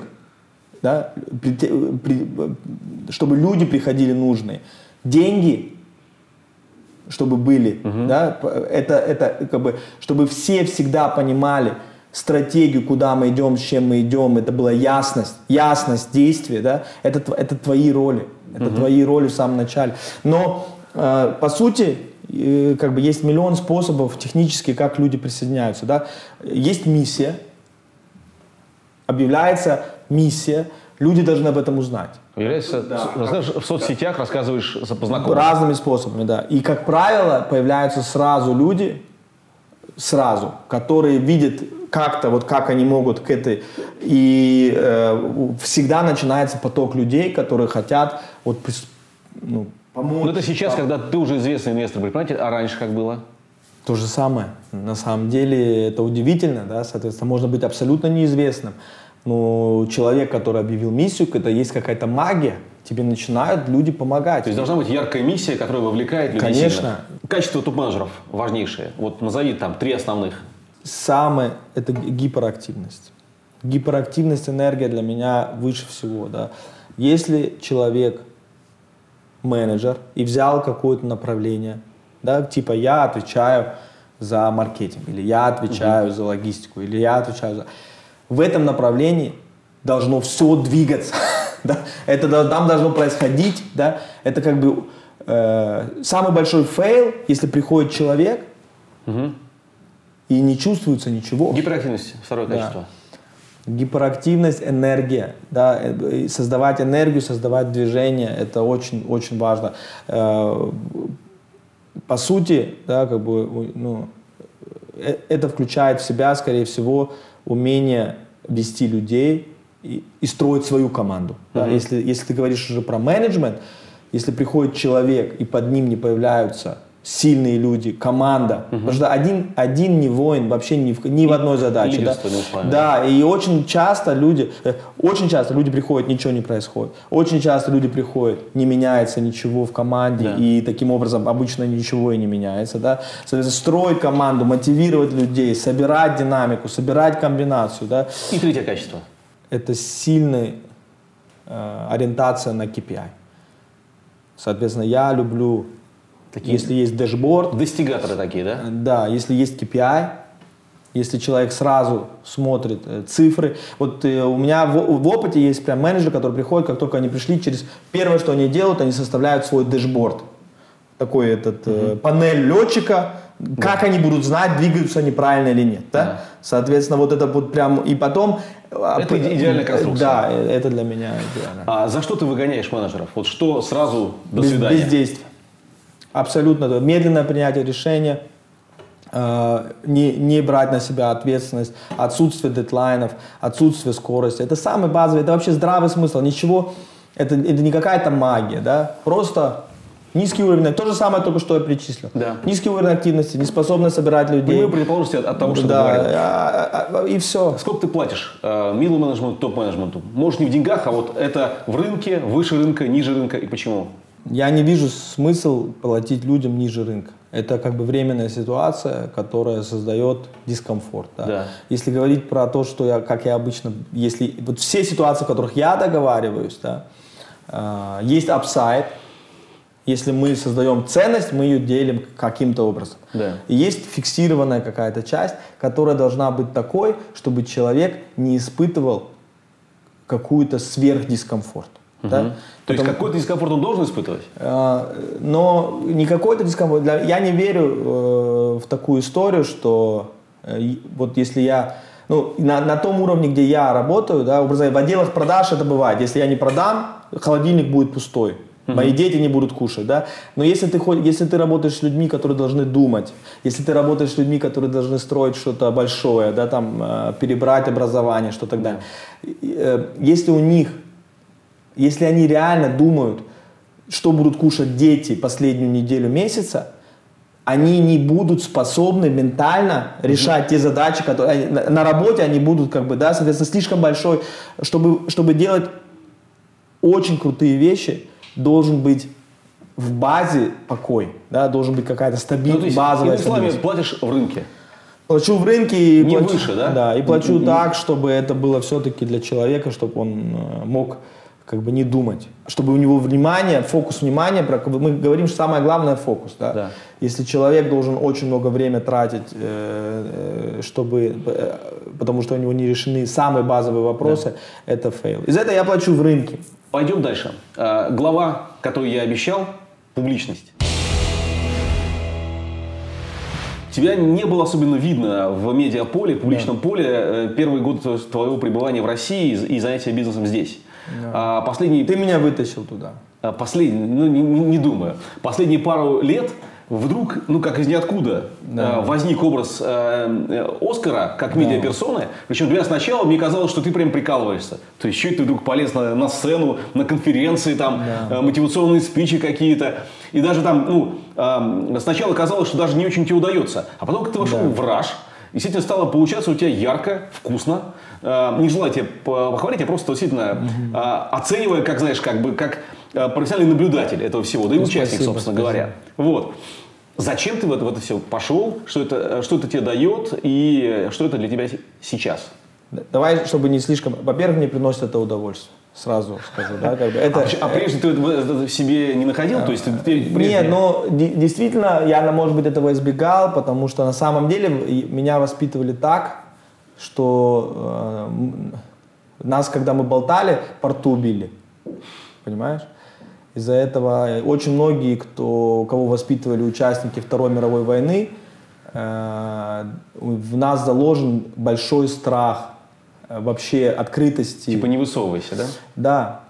да, при, при, чтобы люди приходили нужные, деньги, чтобы были, угу. да, это, это как бы, чтобы все всегда понимали стратегию, куда мы идем, с чем мы идем, это была ясность, ясность действия, да, это, это твои роли, это угу. твои роли в самом начале. Но, э, по сути, как бы есть миллион способов технически, как люди присоединяются. Да? Есть миссия, объявляется миссия, люди должны об этом узнать. Появляется, да, в соцсетях да. рассказываешь по знакомым. Разными способами, да. И, как правило, появляются сразу люди, сразу, которые видят как-то, вот как они могут к этой... И э, всегда начинается поток людей, которые хотят вот, ну, помочь. Но это сейчас, когда ты уже известный инвестор, предприниматель, а раньше как было? То же самое. На самом деле это удивительно, да, соответственно, можно быть абсолютно неизвестным. Но человек, который объявил миссию, это есть какая-то магия, тебе начинают люди помогать. То есть должна быть яркая миссия, которая вовлекает людей Конечно. Сильно. Качество топ-менеджеров важнейшее. Вот назови там три основных. Самое – это гиперактивность. Гиперактивность, энергия для меня выше всего. Да. Если человек менеджер и взял какое-то направление, да, типа я отвечаю за маркетинг, или я отвечаю uh-huh. за логистику, или я отвечаю за... В этом направлении должно все двигаться, да? это там должно происходить, да? это как бы э, самый большой fail, если приходит человек uh-huh. и не чувствуется ничего. Гиперактивность, второе качество. Гиперактивность, энергия, да, создавать энергию, создавать движение, это очень, очень важно. Э, по сути, да, как бы, ну, э, это включает в себя, скорее всего, умение вести людей и, и строить свою команду. Mm-hmm. Да. Если, если ты говоришь уже про менеджмент, если приходит человек и под ним не появляются сильные люди, команда. Угу. Потому что один, один не воин вообще ни в, ни в одной задаче. Да? да, и очень часто люди, э, очень часто люди приходят, ничего не происходит. Очень часто люди приходят, не меняется ничего в команде, да. и таким образом обычно ничего и не меняется. Да? Соответственно, строить команду, мотивировать людей, собирать динамику, собирать комбинацию. Да? И третье качество. Это сильная э, ориентация на KPI. Соответственно, я люблю Такие, если есть dashboard. Достигаторы такие, да? Да, если есть KPI, если человек сразу смотрит э, цифры. Вот э, у меня в, в опыте есть прям менеджер, который приходит, как только они пришли, через первое, что они делают, они составляют свой dashboard. Такой этот э, панель летчика, да. как они будут знать, двигаются они правильно или нет. Да? Да. Соответственно, вот это вот прям, и потом... А, это идеальная конструкция. Да, э, это для меня идеально. А за что ты выгоняешь менеджеров? Вот что сразу до Без, свидания? Бездействие. Абсолютно. Медленное принятие решения, э, не, не брать на себя ответственность, отсутствие дедлайнов, отсутствие скорости. Это самый базовый, это вообще здравый смысл. Ничего, это, это не какая-то магия, да, просто Низкий уровень, то же самое только что я перечислил. Да. Низкий уровень активности, неспособность собирать людей. Прямые противоположности от, от того, что да, ты говорил. А, а, а, и все. Сколько ты платишь э, middle менеджменту, топ менеджменту? Может не в деньгах, а вот это в рынке, выше рынка, ниже рынка и почему? Я не вижу смысл платить людям ниже рынка. Это как бы временная ситуация, которая создает дискомфорт. Да? Да. Если говорить про то, что я, как я обычно, если вот все ситуации, в которых я договариваюсь, да, э, есть апсайд, если мы создаем ценность, мы ее делим каким-то образом. Да. И есть фиксированная какая-то часть, которая должна быть такой, чтобы человек не испытывал какую-то сверхдискомфорт. Угу. Да? То Потому, есть какой-то дискомфорт он должен испытывать? Э, но не какой-то дискомфорт. Я не верю э, в такую историю, что э, вот если я ну, на, на том уровне, где я работаю, да, образно, в отделах продаж это бывает. Если я не продам, холодильник будет пустой. Угу. Мои дети не будут кушать, да. Но если ты, если ты работаешь с людьми, которые должны думать, если ты работаешь с людьми, которые должны строить что-то большое, да, там, э, перебрать образование, что тогда, э, если у них, если они реально думают, что будут кушать дети последнюю неделю месяца, они не будут способны ментально решать mm-hmm. те задачи, которые на, на работе они будут как бы, да, соответственно, слишком большой, чтобы, чтобы делать очень крутые вещи, должен быть в базе покой, да, должен быть какая-то стабильная, ну, базовая ты стабильность. платишь в рынке. Плачу в рынке и не плачу, выше, да? Да, и плачу mm-hmm. так, чтобы это было все-таки для человека, чтобы он э, мог как бы не думать, чтобы у него внимание, фокус внимания, мы говорим, что самое главное фокус, да? да. Если человек должен очень много времени тратить, э, э, чтобы, э, потому что у него не решены самые базовые вопросы, да. это fail. Из этого я плачу в рынке. Пойдем дальше. Глава, которую я обещал, публичность. Тебя не было особенно видно в медиаполе, в публичном да. поле первый год твоего пребывания в России и занятия бизнесом здесь. Да. А, последний... Ты меня вытащил туда. А, последний, ну не, не думаю. Последние пару лет вдруг, ну как из ниоткуда, да. возник образ э, Оскара как медиаперсоны. Да. Причем для сначала мне казалось, что ты прям прикалываешься. То есть, что ты вдруг полез на, на сцену, на конференции, там, да. э, мотивационные спичи какие-то. И даже там, ну, э, сначала казалось, что даже не очень тебе удается. А потом, как ты вошел да. в раж, действительно стало получаться у тебя ярко, вкусно. Э, не желаю тебя похвалить, я просто действительно угу. оцениваю, как, знаешь, как бы, как э, профессиональный наблюдатель этого всего, да и ну, участник, спасибо, собственно спасибо. говоря. Вот. Зачем ты в это, в это все пошел? Что это, что это тебе дает и что это для тебя сейчас? Давай, чтобы не слишком... Во-первых, мне приносит это удовольствие. Сразу скажу, да, как бы это... А, а прежде ты это в себе не находил? То есть ты, ты прежде... Нет, но действительно, я, может быть, этого избегал, потому что на самом деле меня воспитывали так, что э, нас, когда мы болтали, порту убили. Понимаешь? Из-за этого очень многие, кто, кого воспитывали участники Второй мировой войны, э, в нас заложен большой страх э, вообще открытости. Типа не высовывайся, да? Да,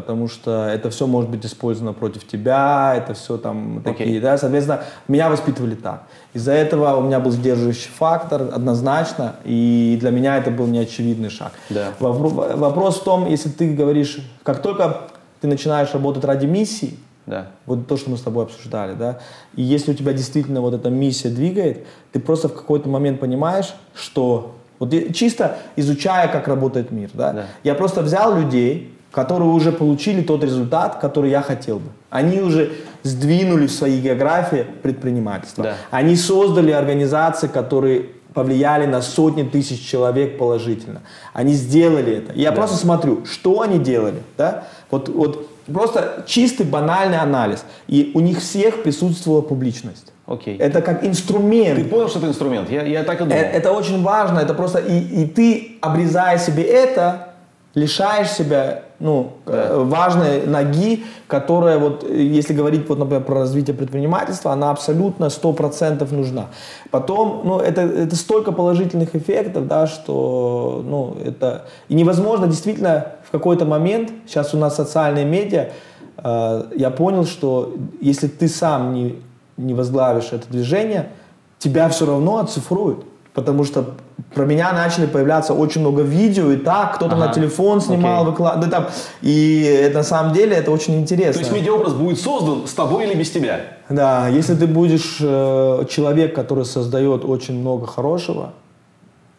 потому что это все может быть использовано против тебя, это все там okay. такие, да, соответственно, меня воспитывали так. Из-за этого у меня был сдерживающий фактор однозначно, и для меня это был неочевидный шаг. Да. Вопрос в том, если ты говоришь, как только ты начинаешь работать ради миссии, да. Вот то, что мы с тобой обсуждали, да. И если у тебя действительно вот эта миссия двигает, ты просто в какой-то момент понимаешь, что вот чисто изучая, как работает мир, да, да. я просто взял людей, которые уже получили тот результат, который я хотел бы. Они уже сдвинули в своей географии предпринимательство. Да. Они создали организации, которые повлияли на сотни тысяч человек положительно. Они сделали это. Я да. просто смотрю, что они делали. Да? Вот, вот просто чистый банальный анализ. И у них всех присутствовала публичность. Окей. Это как инструмент. Ты понял, что это инструмент? Я, я так и думал. Это, это очень важно. Это просто и, и ты, обрезая себе это, лишаешь себя ну, да. Э, важной ноги, которая, вот, если говорить, вот, например, про развитие предпринимательства, она абсолютно 100% нужна. Потом, ну, это, это столько положительных эффектов, да, что, ну, это... И невозможно действительно в какой-то момент, сейчас у нас социальные медиа, э, я понял, что если ты сам не, не возглавишь это движение, тебя все равно оцифруют. Потому что про меня начали появляться очень много видео, и так, кто-то ага. на телефон снимал, okay. выкладывал, да, там, и это, на самом деле это очень интересно. То есть медиаобраз будет создан с тобой или без тебя? Да, если ты будешь э, человек, который создает очень много хорошего,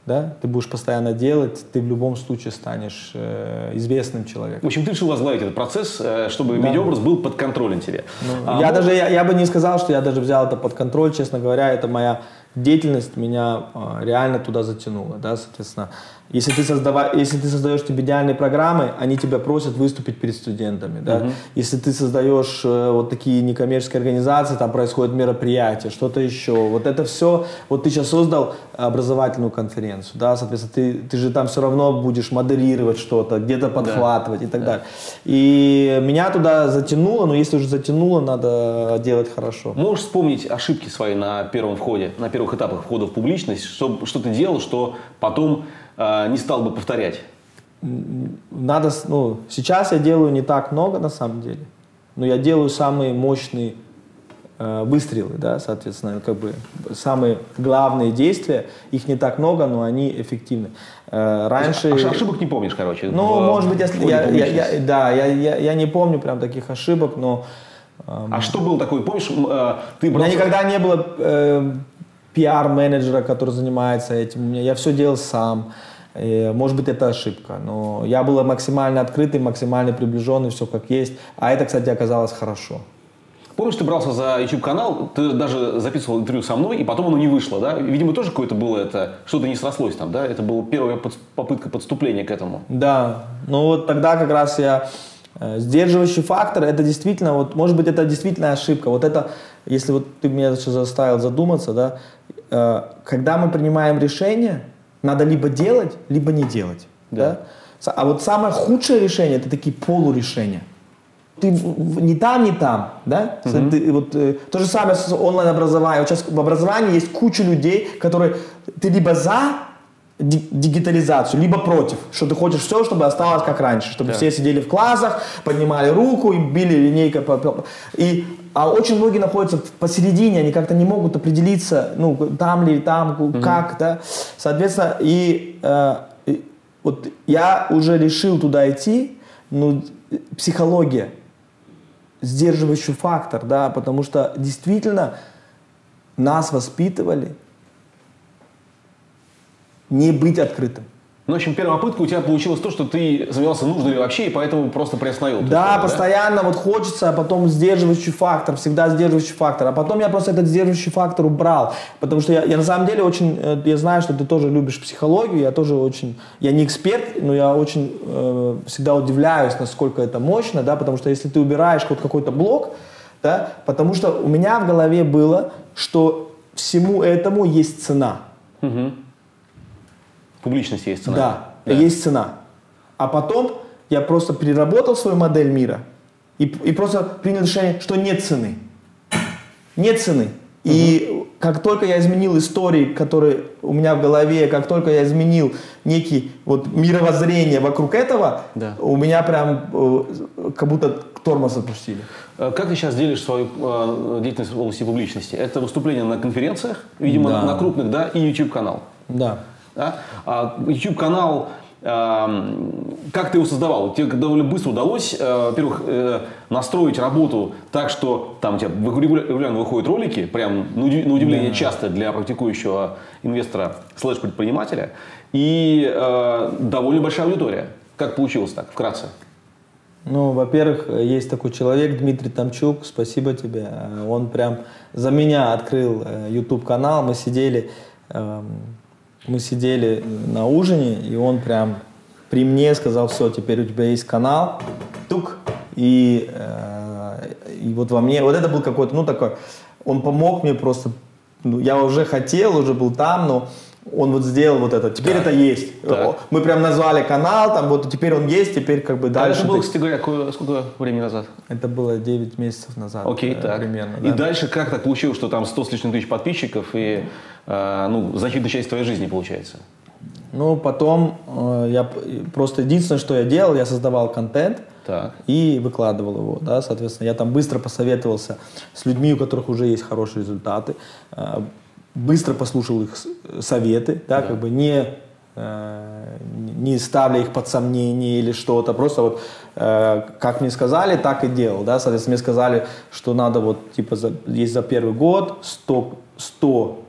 да, ты будешь постоянно делать, ты в любом случае станешь э, известным человеком. В общем, ты решил возглавить этот процесс, э, чтобы да. медиаобраз был под контролем тебе. Ну, а, я, ну... даже, я, я бы не сказал, что я даже взял это под контроль, честно говоря, это моя деятельность меня э, реально туда затянула, да, соответственно. Если ты, создава, если ты создаешь тебе идеальные программы, они тебя просят выступить перед студентами. Да? Угу. Если ты создаешь э, вот такие некоммерческие организации, там происходят мероприятия, что-то еще. Вот это все, вот ты сейчас создал образовательную конференцию, да, соответственно, ты, ты же там все равно будешь модерировать что-то, где-то подхватывать да. и так да. далее. И меня туда затянуло, но если уже затянуло, надо делать хорошо. Можешь вспомнить ошибки свои на первом входе, на первых этапах входа в публичность, что, что ты делал, что потом э, не стал бы повторять? Надо, ну, сейчас я делаю не так много на самом деле. но я делаю самые мощные э, выстрелы, да, соответственно, как бы самые главные действия, их не так много, но они эффективны. Э, раньше... Ошиб- Ошибок не помнишь, короче. Ну, в- может быть, если я, я- я- да, я, я, я не помню прям таких ошибок, но А что было такое? Помнишь, э, ты у меня никогда не было э, пиар-менеджера, который занимается этим. У меня, я все делал сам. Может быть, это ошибка, но я был максимально открытый, максимально приближенный, все как есть. А это, кстати, оказалось хорошо. Помнишь, ты брался за YouTube канал, ты даже записывал интервью со мной, и потом оно не вышло, да? Видимо, тоже какое-то было это, что-то не срослось там, да? Это была первая подс- попытка подступления к этому. Да, ну вот тогда как раз я э, сдерживающий фактор, это действительно, вот, может быть, это действительно ошибка. Вот это, если вот ты меня сейчас заставил задуматься, да, когда мы принимаем решение, надо либо делать, либо не делать. Да. Да. А вот самое худшее решение это такие полурешения. Ты не там, не там, да? Ты вот, э, то же самое с онлайн-образованием. Сейчас в образовании есть куча людей, которые ты либо за дигитализацию, либо против, что ты хочешь все, чтобы осталось как раньше, чтобы Да. все сидели в классах, поднимали руку и били линейкой. И, а очень многие находятся посередине, они как-то не могут определиться, ну, там ли, там, как, да. Соответственно, и, э, и вот я уже решил туда идти, ну, психология, сдерживающий фактор, да, потому что действительно нас воспитывали не быть открытым. Ну, в общем, первая попытка у тебя получилось то, что ты сомневался, нужно ли вообще, и поэтому просто приостановил. Да, историю, постоянно вот хочется, а потом сдерживающий фактор, всегда сдерживающий фактор. А потом я просто этот сдерживающий фактор убрал. Потому что я, я на самом деле очень, э, я знаю, что ты тоже любишь психологию, я тоже очень, я не эксперт, но я очень э, всегда удивляюсь, насколько это мощно, да, потому что если ты убираешь вот какой-то блок, да, потому что у меня в голове было, что всему этому есть цена. В публичности есть цена. Да, есть цена. А потом я просто переработал свою модель мира и, и просто принял решение, что нет цены. Нет цены. И как только я изменил истории, которые у меня в голове, как только я изменил некий вот мировоззрение вокруг этого, Да. у меня прям э, как будто тормоз отпустили. Э, Как ты сейчас делишь свою э, деятельность в области публичности? Это выступления на конференциях, видимо, Да. на крупных, да, и YouTube-канал. Да. Да? А YouTube-канал, эм, как ты его создавал? Тебе довольно быстро удалось, э, во-первых, э, настроить работу так, что там у тебя регуля- регулярно выходят ролики, прям на уди- на удивление часто для практикующего инвестора слэш-предпринимателя, и э, довольно большая аудитория. Как получилось так, вкратце? Ну, во-первых, есть такой человек, Дмитрий Тамчук, спасибо тебе. Он прям за меня открыл э, YouTube канал. Мы сидели, эм, мы сидели на ужине, и он прям при мне сказал, все, теперь у тебя есть канал, тук, и, э, и вот во мне, вот это был какой-то, ну такой, он помог мне просто, ну, я уже хотел, уже был там, но он вот сделал вот это, теперь это есть. Так. Мы прям назвали канал, там вот теперь он есть, теперь как бы А дальше. это было, кстати говоря, ко- сколько времени назад? это было 9 месяцев назад. Окей, э, так. Примерно, И да. дальше как так получилось, что там 100 с лишним тысяч подписчиков и ну, значительная часть твоей жизни получается? Ну, потом э, я просто единственное, что я делал, я создавал контент Так. и выкладывал его, да, соответственно, я там быстро посоветовался с людьми, у которых уже есть хорошие результаты, э, быстро послушал их советы, да, как бы не э, не ставля их под сомнение или что-то, просто вот э, как мне сказали, так и делал, да, соответственно, мне сказали, что надо вот, типа, за, есть за первый год 100, 100 э,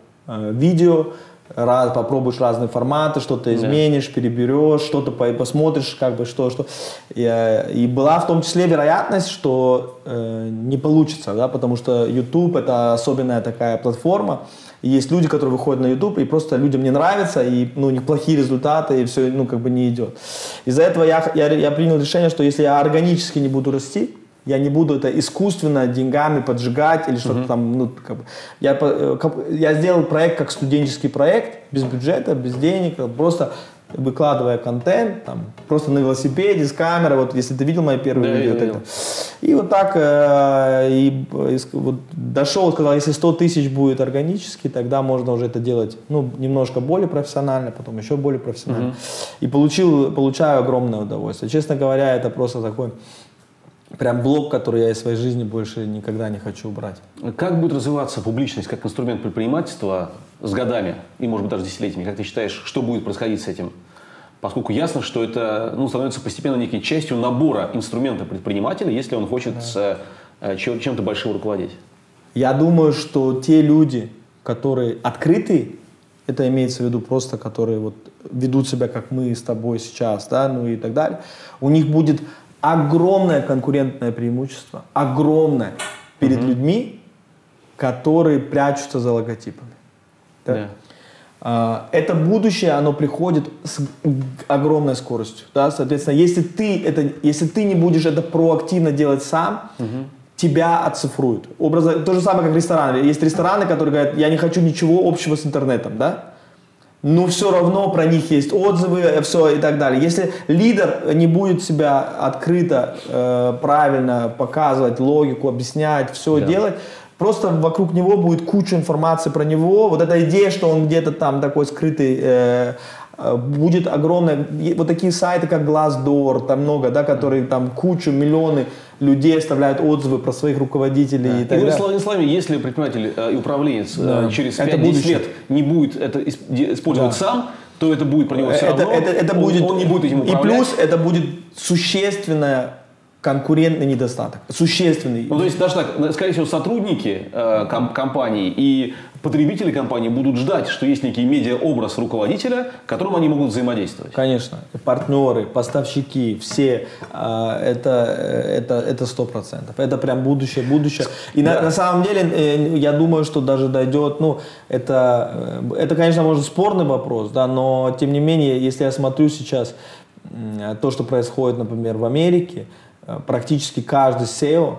видео, раз, попробуешь разные форматы, что-то изменишь, переберешь, что-то по- посмотришь, как бы что, что. И, э, и была в том числе вероятность, что э, не получится, да, потому что YouTube это особенная такая платформа. И есть люди, которые выходят на YouTube, и просто людям не нравится, и ну, у них плохие результаты, и все ну, как бы не идет. Из-за этого я, я, я принял решение, что если я органически не буду расти, я не буду это искусственно деньгами поджигать или что-то там. Ну, как бы. я, э, я сделал проект как студенческий проект, без бюджета, без денег, просто выкладывая контент, там, просто на велосипеде, с камерой, вот если ты видел мои первые Да, видео. вот это. И вот так э, и, э, ск- вот дошел, сказал, если 100 тысяч будет органически, тогда можно уже это делать ну, немножко более профессионально, потом еще более профессионально. И получил, получаю огромное удовольствие. Честно говоря, это просто такой прям блок, который я из своей жизни больше никогда не хочу убрать. Как будет развиваться публичность как инструмент предпринимательства с годами и, может быть, даже десятилетиями? Как ты считаешь, что будет происходить с этим? Поскольку ясно, что это ну, становится постепенно некой частью набора инструмента предпринимателя, если он хочет да. Э, чем-то большим руководить. Я думаю, что те люди, которые открыты, это имеется в виду просто, которые вот ведут себя, как мы с тобой сейчас, да, ну и так далее, у них будет огромное конкурентное преимущество, огромное перед угу. людьми, которые прячутся за логотипами. Да? Да. А, это будущее, оно приходит с огромной скоростью. Да? Соответственно, если ты, это, если ты не будешь это проактивно делать сам, угу. тебя оцифруют. Образно, то же самое, как рестораны. Есть рестораны, которые говорят, я не хочу ничего общего с интернетом. Да? Но все равно про них есть отзывы, все и так далее. Если лидер не будет себя открыто, э, правильно показывать логику, объяснять, все да. делать, просто вокруг него будет куча информации про него. Вот эта идея, что он где-то там такой скрытый, э, э будет огромная. Вот такие сайты, как Glassdoor, там много, да, которые там кучу, миллионы людей оставляют отзывы про своих руководителей да. и так далее. Иными словами, если предприниматель э, и управленец э, да. через 5-10 лет не будет это использовать да. сам, то это будет про него все это, равно. Это, это он, будет, он не будет этим управлять. И плюс это будет существенная конкурентный недостаток, существенный. Ну, то есть даже так, скорее всего, сотрудники э, ком- компании и потребители компании будут ждать, что есть некий медиа-образ руководителя, которым они могут взаимодействовать. Конечно. Партнеры, поставщики, все, э, это, это, это сто процентов. Это прям будущее, будущее. И да. на, на самом деле, э, я думаю, что даже дойдет, ну, это, э, это, конечно, может спорный вопрос, да, но тем не менее, если я смотрю сейчас то, что происходит, например, в Америке, Э, практически каждый SEO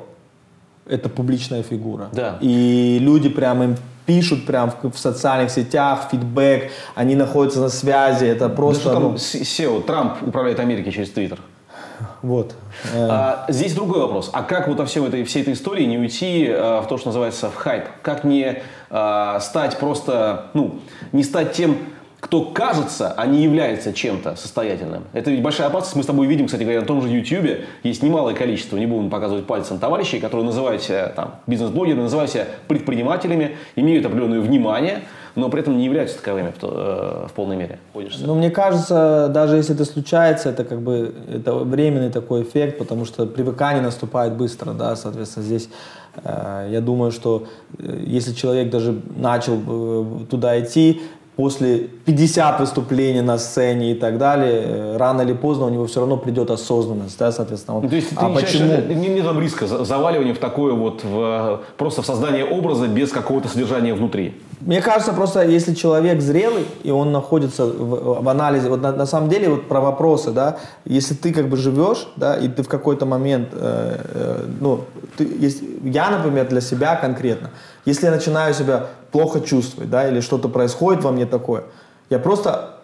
это публичная фигура. Да. И люди прям им пишут прям в, в социальных сетях, фидбэк, они находятся на связи, это просто... Да что там ну... SEO, Трамп управляет Америкой через Твиттер. Вот. А, здесь другой вопрос. А как вот во всем этой, всей этой истории не уйти а, в то, что называется в хайп? Как не а, стать просто, ну, не стать тем кто кажется, а не является чем-то состоятельным. Это ведь большая опасность. Мы с тобой видим, кстати говоря, на том же YouTube есть немалое количество, не будем показывать пальцем, товарищей, которые называют себя там, бизнес-блогеры, называют себя предпринимателями, имеют определенное внимание, но при этом не являются таковыми в, э, в полной мере. Пользуешься. Ну, мне кажется, даже если это случается, это как бы это временный такой эффект, потому что привыкание наступает быстро, да, соответственно, здесь э, я думаю, что э, если человек даже начал туда идти, после 50 выступлений на сцене и так далее, э, рано или поздно у него все равно придет осознанность, да, соответственно. Он, ну, то есть а ты почему? Считаешь, не, не там риска заваливания в такое вот, в, просто в создание образа без какого-то содержания внутри? Мне кажется, просто если человек зрелый, и он находится в, в анализе, вот на, на самом деле вот про вопросы, да, если ты как бы живешь, да, и ты в какой-то момент, э, э, ну, ты, есть, я, например, для себя конкретно, если я начинаю себя плохо чувствовать, да, или что-то происходит во мне такое, я просто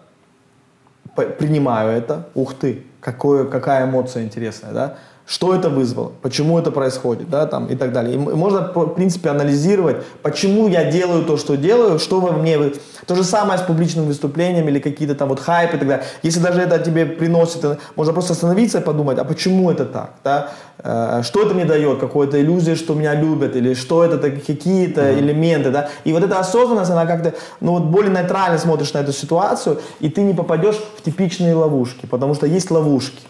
принимаю это, ух ты, какое, какая эмоция интересная, да, что это вызвало, почему это происходит, да, там и так далее. И можно, в принципе, анализировать, почему я делаю то, что делаю, что во мне... То же самое с публичным выступлением или какие-то там вот хайпы и так далее. Если даже это тебе приносит, э, можно просто остановиться и подумать, а почему это так, да? Э, что это мне дает, какая-то иллюзия, что меня любят, или что это какие-то mm-hmm. элементы, да? И вот эта осознанность, она как-то, ну вот более нейтрально смотришь на эту ситуацию, и ты не попадешь в типичные ловушки, потому что есть ловушки.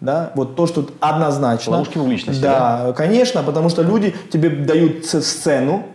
Да, вот то, что однозначно. Ловушки в личности. Да, да, конечно, потому что люди тебе дают сцену,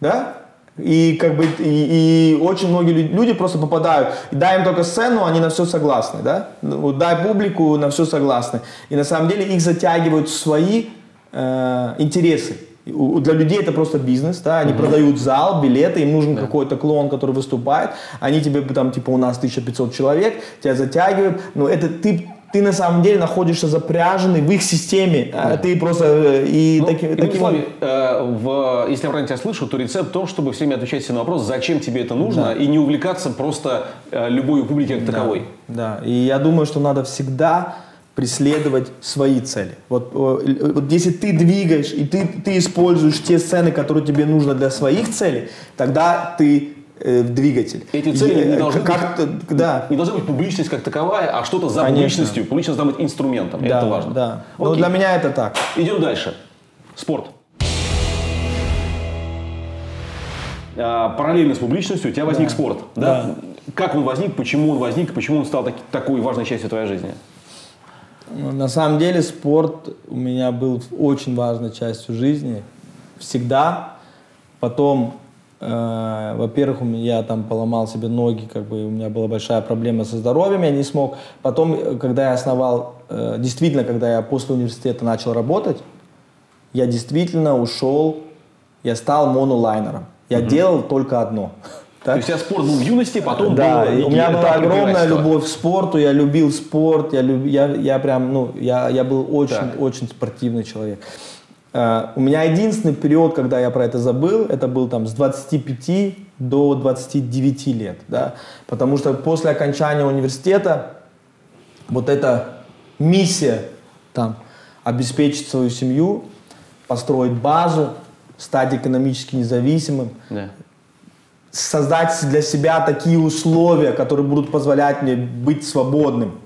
да, и как бы и, и очень многие люди просто попадают. Дай им только сцену, они на все согласны, да? Ну, дай публику, на все согласны. И на самом деле их затягивают свои э, интересы. Для людей это просто бизнес, да, они угу. продают зал, билеты, им нужен да. какой-то клон, который выступает, они тебе там, типа, у нас 1500 человек, тебя затягивают, но это ты ты на самом деле находишься запряженный в их системе. Да. Ты просто э, и ну, таки, таким... Словами, э, в, если я правильно тебя слышу, то рецепт в том, чтобы все время отвечать себе на вопрос, зачем тебе это нужно, да. и не увлекаться просто э, любой публикой как да. таковой. Да, и я думаю, что надо всегда преследовать свои цели. Вот, э, вот если ты двигаешь и ты, ты используешь те сцены, которые тебе нужны для своих целей, тогда ты э, двигатель. Эти цели не э, должны, как быть, да. не должна быть публичность как таковая, а что-то за Конечно. публичностью. Публичность должна быть инструментом. да, это важно. Да. Ну, Окей. для меня это так. Идем дальше. Спорт. А, Параллельно с публичностью у тебя возник Да. спорт. Да? Как он возник, почему он возник, почему он стал таки- такой важной частью твоей жизни? Ну, На самом деле спорт у меня был очень важной частью жизни. Всегда. Потом, во-первых, у меня я там поломал себе ноги, как бы у меня была большая проблема со здоровьем, я не смог. Потом, э, когда я основал, э, действительно, когда я после университета начал работать, я действительно ушел, я стал монолайнером. Я делал только одно. То есть тебя спорт был в юности, потом Да, был у меня была огромная любовь к спорту, я любил спорт, я, люб- я, я прям, ну, я, я был очень, Так. очень спортивный человек. Э, у меня единственный период, когда я про это забыл, это был там с 25 до 29 лет, да, потому что после окончания университета вот эта миссия там обеспечить свою семью, построить базу, стать экономически независимым, Да. создать для себя такие условия, которые будут позволять мне быть свободным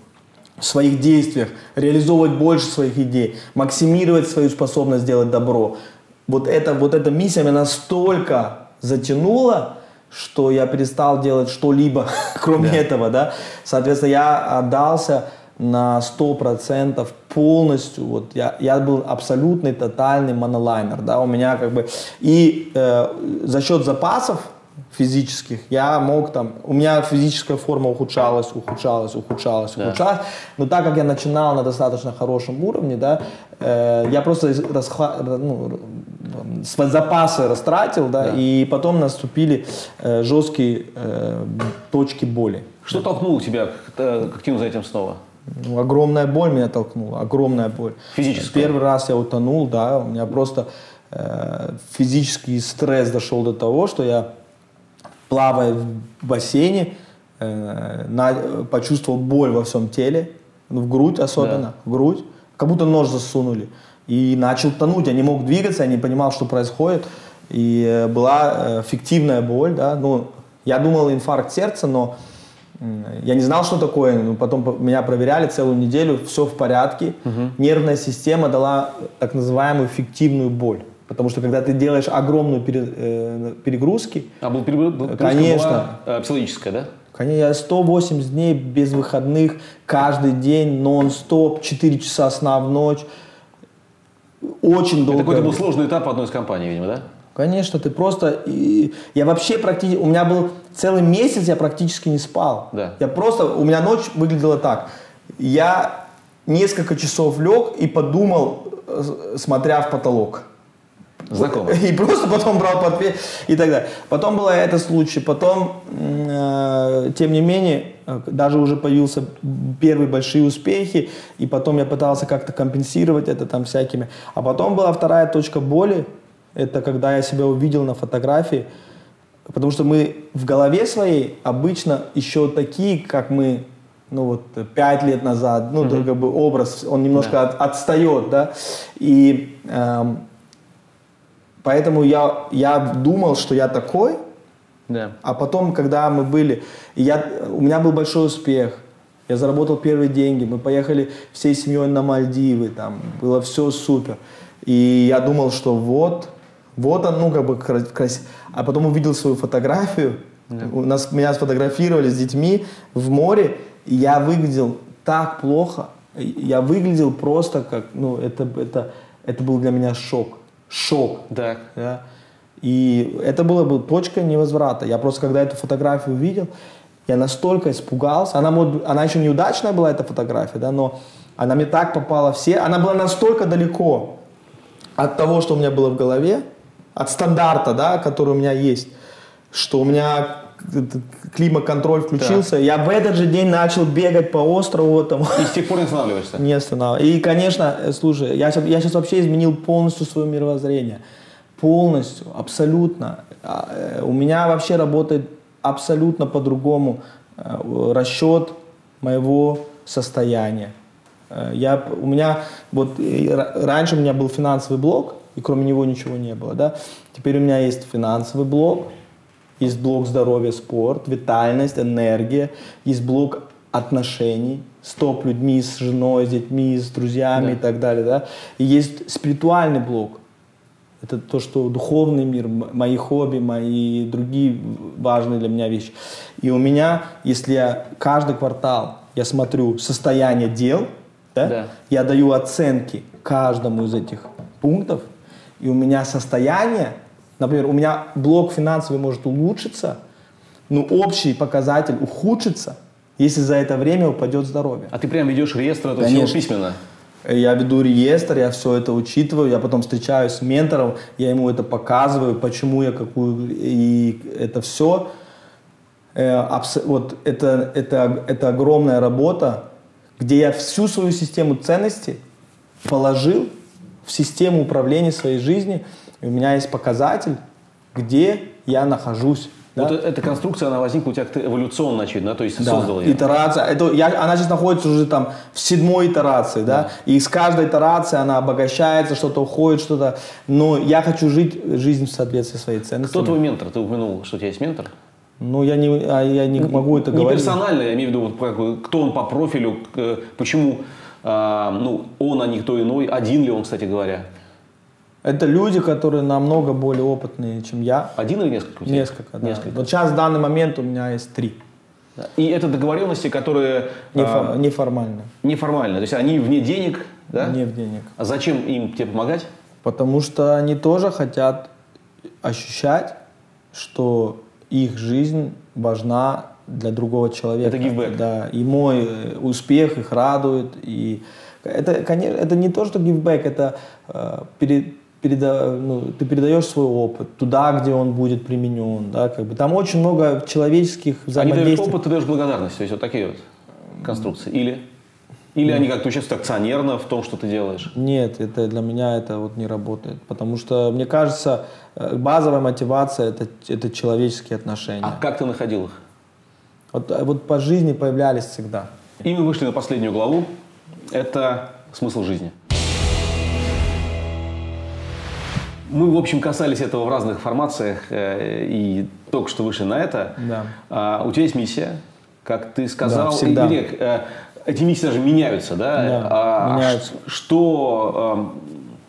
в своих действиях, реализовывать больше своих идей, максимировать свою способность делать добро. Вот, это, вот эта миссия меня настолько затянула, что я перестал делать что-либо, кроме Да. этого, да. Соответственно, я отдался на 100% полностью, вот я, я был абсолютный, тотальный монолайнер, да, у меня как бы, и э, за счет запасов физических я мог там, у меня физическая форма ухудшалась, ухудшалась, ухудшалась, Да. ухудшалась, но так как я начинал на достаточно хорошем уровне, да, э, я просто расхла- ну, свои запасы растратил, да, Да. и потом наступили э, жесткие э, точки боли. Что толкнуло тебя к, э, к активным занятиям снова? Ну, огромная боль меня толкнула, огромная боль. Физическая? Первый раз я утонул, да, у меня просто э, физический стресс дошел до того, что я, плавая в бассейне, э, на- почувствовал боль во всем теле, ну, в грудь особенно, в грудь, как будто нож засунули. И начал тонуть, я не мог двигаться, я не понимал, что происходит. И э, была э, фиктивная боль, да, ну, я думал инфаркт сердца, но Я не знал, что такое, но потом по- меня проверяли целую неделю, все в порядке. Нервная система дала так называемую фиктивную боль. Потому что когда ты делаешь огромную пере- э, перегрузки, А был перегрузка Конечно. была, э, психологическая, да? конечно, я 180 дней без выходных, каждый день, нон-стоп, 4 часа сна в ночь. Очень долго. Это какой-то был сложный этап одной из компаний, видимо, да? Конечно, ты просто... и я вообще практически... У меня был целый месяц, я практически не спал. Да. Я просто... У меня ночь выглядела так. Я несколько часов лег и подумал, э, смотря в потолок. Знакомо. И просто потом брал подпе и так далее. Потом был этот случай. Потом, э, тем не менее, э, даже уже появился первые большие успехи. И потом я пытался как-то компенсировать это там всякими. А потом была вторая точка боли. Это когда я себя увидел на фотографии. Потому что мы в голове своей обычно еще такие, как мы, ну вот, пять лет назад, ну, то как бы образ, он немножко от- отстает, да. И эм, Поэтому я, я думал, что я такой, Да. а потом, когда мы были, я, у меня был большой успех, я заработал первые деньги, мы поехали всей семьей на Мальдивы, там было все супер. И я думал, что вот, вот он, ну, как бы красиво. А потом увидел свою фотографию, у нас, меня сфотографировали с детьми в море, и я выглядел так плохо, я выглядел просто как, ну, это, это, это был для меня шок. Шок. Так. Да. И это была бы точка невозврата. Я просто, когда эту фотографию увидел, я настолько испугался. Она, может, она еще неудачная была, эта фотография, да, но она мне так попала все. Она была настолько далеко от того, что у меня было в голове, от стандарта, да, который у меня есть, что у меня климат-контроль включился. Я в этот же день начал бегать по острову этому. И с тех пор не останавливаешься? Не останавливаюсь. И, конечно, э, слушай, я сейчас, я сейчас вообще изменил полностью свое мировоззрение. Полностью, абсолютно. А, э, У меня вообще работает абсолютно по-другому э, расчет моего состояния. Я, у меня, вот ра- раньше у меня был финансовый блок, и кроме него ничего не было, да. Теперь у меня есть финансовый блок, есть блок здоровья, спорт, витальность, энергия, есть блок отношений с топ-людьми, с женой, с детьми, с друзьями да. и так далее, да. И есть спиритуальный блок. Это то, что духовный мир, мои хобби, мои другие важные для меня вещи. И у меня, если я каждый квартал я смотрю состояние дел, да, да. я даю оценки каждому из этих пунктов, и у меня состояние, например, у меня блок финансовый может улучшиться, но общий показатель ухудшится – если за это время упадет здоровье. А ты прям ведешь реестр этого всего письменно? Я веду реестр, я все это учитываю, я потом встречаюсь с ментором, я ему это показываю, почему я какую... И это все, э, вот это, это, это огромная работа, где я всю свою систему ценностей положил в систему управления своей жизнью, и у меня есть показатель, где я нахожусь да? Вот эта конструкция, она возникла у тебя как-то эволюционно, очевидно, то есть да. создал ее. Итерация. Это, я, она сейчас находится уже там в седьмой итерации, да? да. И с каждой итерацией она обогащается, что-то уходит, что-то. Но я хочу жить жизнь в соответствии своей ценностями. Кто твой ментор? Ты упомянул, что у тебя есть ментор? Ну, я не, а я не могу это не говорить. Не персонально, я имею в виду, кто он по профилю, почему а, ну, он, а не кто иной, один ли он, кстати говоря? Это люди, которые намного более опытные, чем я. Один или несколько? Несколько, да. Несколько. Вот сейчас в данный момент у меня есть три. И это договоренности, которые... Нефо- а, неформально. Неформально. То есть они вне денег, да? Не в денег. А зачем им тебе помогать? Потому что они тоже хотят ощущать, что их жизнь важна для другого человека. Это гивбэк. Да, и мой успех их радует. И это, конечно, это не то, что гивбэк, это э, перед, переда, ну, ты передаешь свой опыт туда, где он будет применен, да, как бы там очень много человеческих взаимодействий. Они даешь опыт, ты даешь благодарность, то есть вот такие вот конструкции, или? Или они как-то участвуют акционерно в том, что ты делаешь? Нет, это для меня это вот не работает, потому что мне кажется э, базовая мотивация это это человеческие отношения. А как ты находил их? Вот, э, вот по жизни появлялись всегда. И мы вышли на последнюю главу. Это смысл жизни. Мы, в общем, касались этого в разных формациях э, и только что вышли на это. Да. А, у тебя есть миссия, как ты сказал. Да, всегда. Ирек, э, эти миссии даже меняются, да? Да, а, меняются. Что,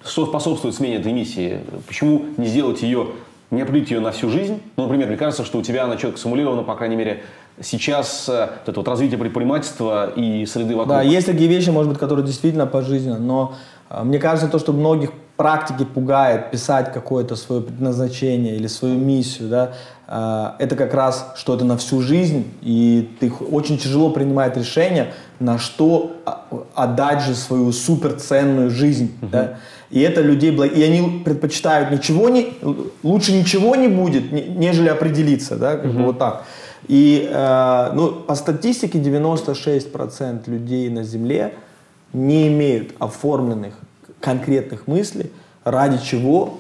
э, что способствует смене этой миссии? Почему не сделать ее, не определить ее на всю жизнь? Ну, например, мне кажется, что у тебя она четко симулирована, по крайней мере, сейчас э, вот это вот развитие предпринимательства и среды вокруг. Да, есть такие вещи, может быть, которые действительно по жизни, но мне кажется, то, что многих практики пугает писать какое-то свое предназначение или свою миссию, да, а, это как раз что это на всю жизнь, и ты очень тяжело принимать решение, на что отдать же свою суперценную жизнь, uh-huh. да, и это людей, и они предпочитают ничего не, лучше ничего не будет, нежели определиться, да, как uh-huh. бы вот так. И, э, ну, по статистике 96% людей на Земле не имеют оформленных конкретных мыслей, ради чего,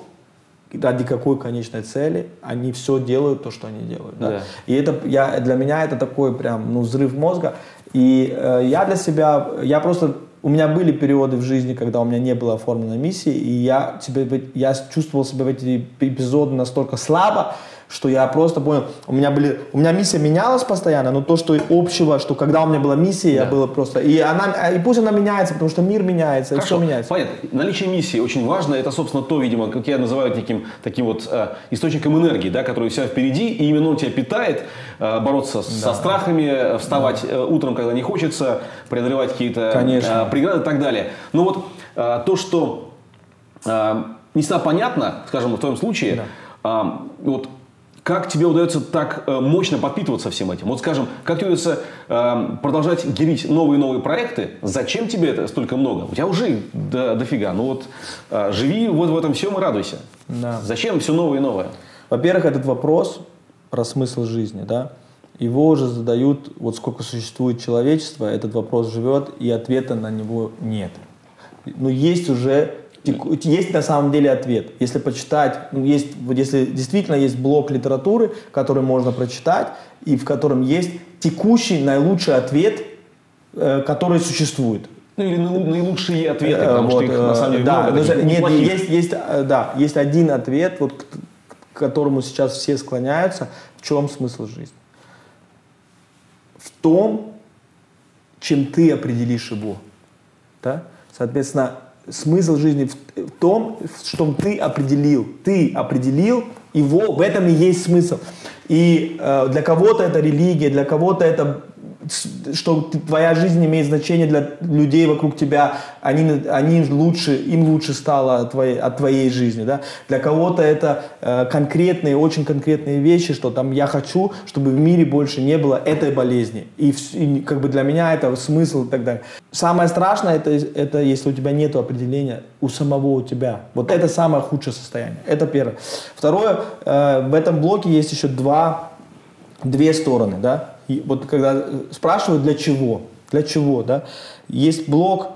ради какой конечной цели они все делают то, что они делают. Да? Да. И это я, для меня это такой прям ну, взрыв мозга. И э, я для себя, я просто у меня были периоды в жизни, когда у меня не было оформленной миссии, и я, себе, я чувствовал себя в эти эпизоды настолько слабо, что я просто понял, у меня были, у меня миссия менялась постоянно, но то, что общего, что когда у меня была миссия, да. я было просто, и она, и пусть она меняется, потому что мир меняется, Хорошо. и все меняется. Понятно. Наличие миссии очень важно, это, собственно, то, видимо, как я называю таким, таким вот э, источником энергии, да, который вся впереди, и именно он тебя питает, э, бороться да. со страхами, вставать да. э, утром, когда не хочется, преодолевать какие-то э, преграды и так далее. Но вот э, то, что э, не всегда понятно, скажем, в твоем случае, да. э, вот как тебе удается так э, мощно подпитываться всем этим? Вот скажем, как тебе удается э, продолжать герить новые и новые проекты? Зачем тебе это столько много? У тебя уже до, дофига. Ну вот э, живи вот в этом всем и радуйся. Да. Зачем все новое и новое? Во-первых, этот вопрос про смысл жизни, да, его уже задают, вот сколько существует человечество, этот вопрос живет, и ответа на него нет. Но есть уже есть на самом деле ответ. Если почитать, ну, есть, если действительно есть блок литературы, который можно прочитать, и в котором есть текущий наилучший ответ, э, который существует. Ну или наилучшие ответы, потому вот, что их на самом деле да, много. Нет, есть, есть, э, да, есть один ответ, вот, которому сейчас все склоняются, в чем смысл жизни? В том, чем ты определишь его. Да? Соответственно, смысл жизни в, том, что ты определил. Ты определил его, в этом и есть смысл. И э, для кого-то это религия, для кого-то это что твоя жизнь имеет значение для людей вокруг тебя, они, они лучше, им лучше стало от твоей, от твоей жизни. Да? Для кого-то это э, конкретные, очень конкретные вещи, что там я хочу, чтобы в мире больше не было этой болезни. И, и как бы для меня это смысл и так далее. Самое страшное, это, это если у тебя нет определения у самого у тебя. Вот это самое худшее состояние. Это первое. Второе, э, в этом блоке есть еще два, две стороны. Да? И вот когда э, спрашивают, для чего, для чего, да, есть блок,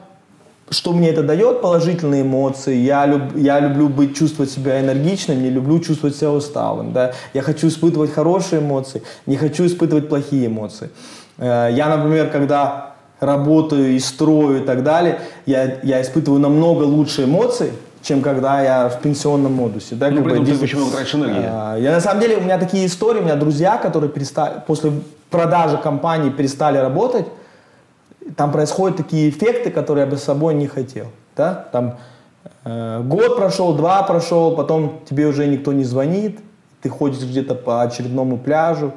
что мне это дает, положительные эмоции, я, люб, я люблю быть, чувствовать себя энергичным, не люблю чувствовать себя усталым, да, я хочу испытывать хорошие эмоции, не хочу испытывать плохие эмоции. Э, я, например, когда работаю и строю и так далее, я, я испытываю намного лучше эмоций, чем когда я в пенсионном модусе. Да, ну, как при этом бы, ты много тратишь энергии. А, я на самом деле, у меня такие истории, у меня друзья, которые перестали, после продажи компании перестали работать, там происходят такие эффекты, которые я бы с собой не хотел. Да? Там э, год прошел, два прошел, потом тебе уже никто не звонит, ты ходишь где-то по очередному пляжу,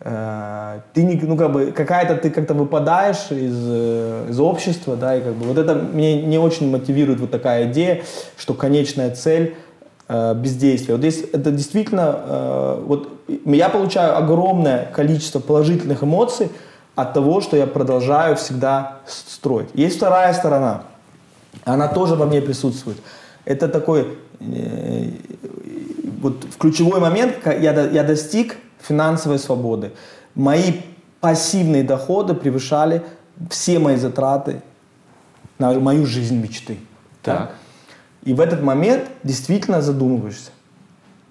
ты не, ну как бы какая-то ты как-то выпадаешь из, э, из общества, да, и как бы вот это мне не очень мотивирует вот такая идея, что конечная цель э, бездействия. Вот здесь это действительно, э, вот я получаю огромное количество положительных эмоций от того, что я продолжаю всегда строить. Есть вторая сторона, она тоже во мне присутствует. Это такой э, вот в ключевой момент я, я достиг финансовой свободы. Мои пассивные доходы превышали все мои затраты на мою жизнь мечты. Так. Да? И в этот момент действительно задумываешься,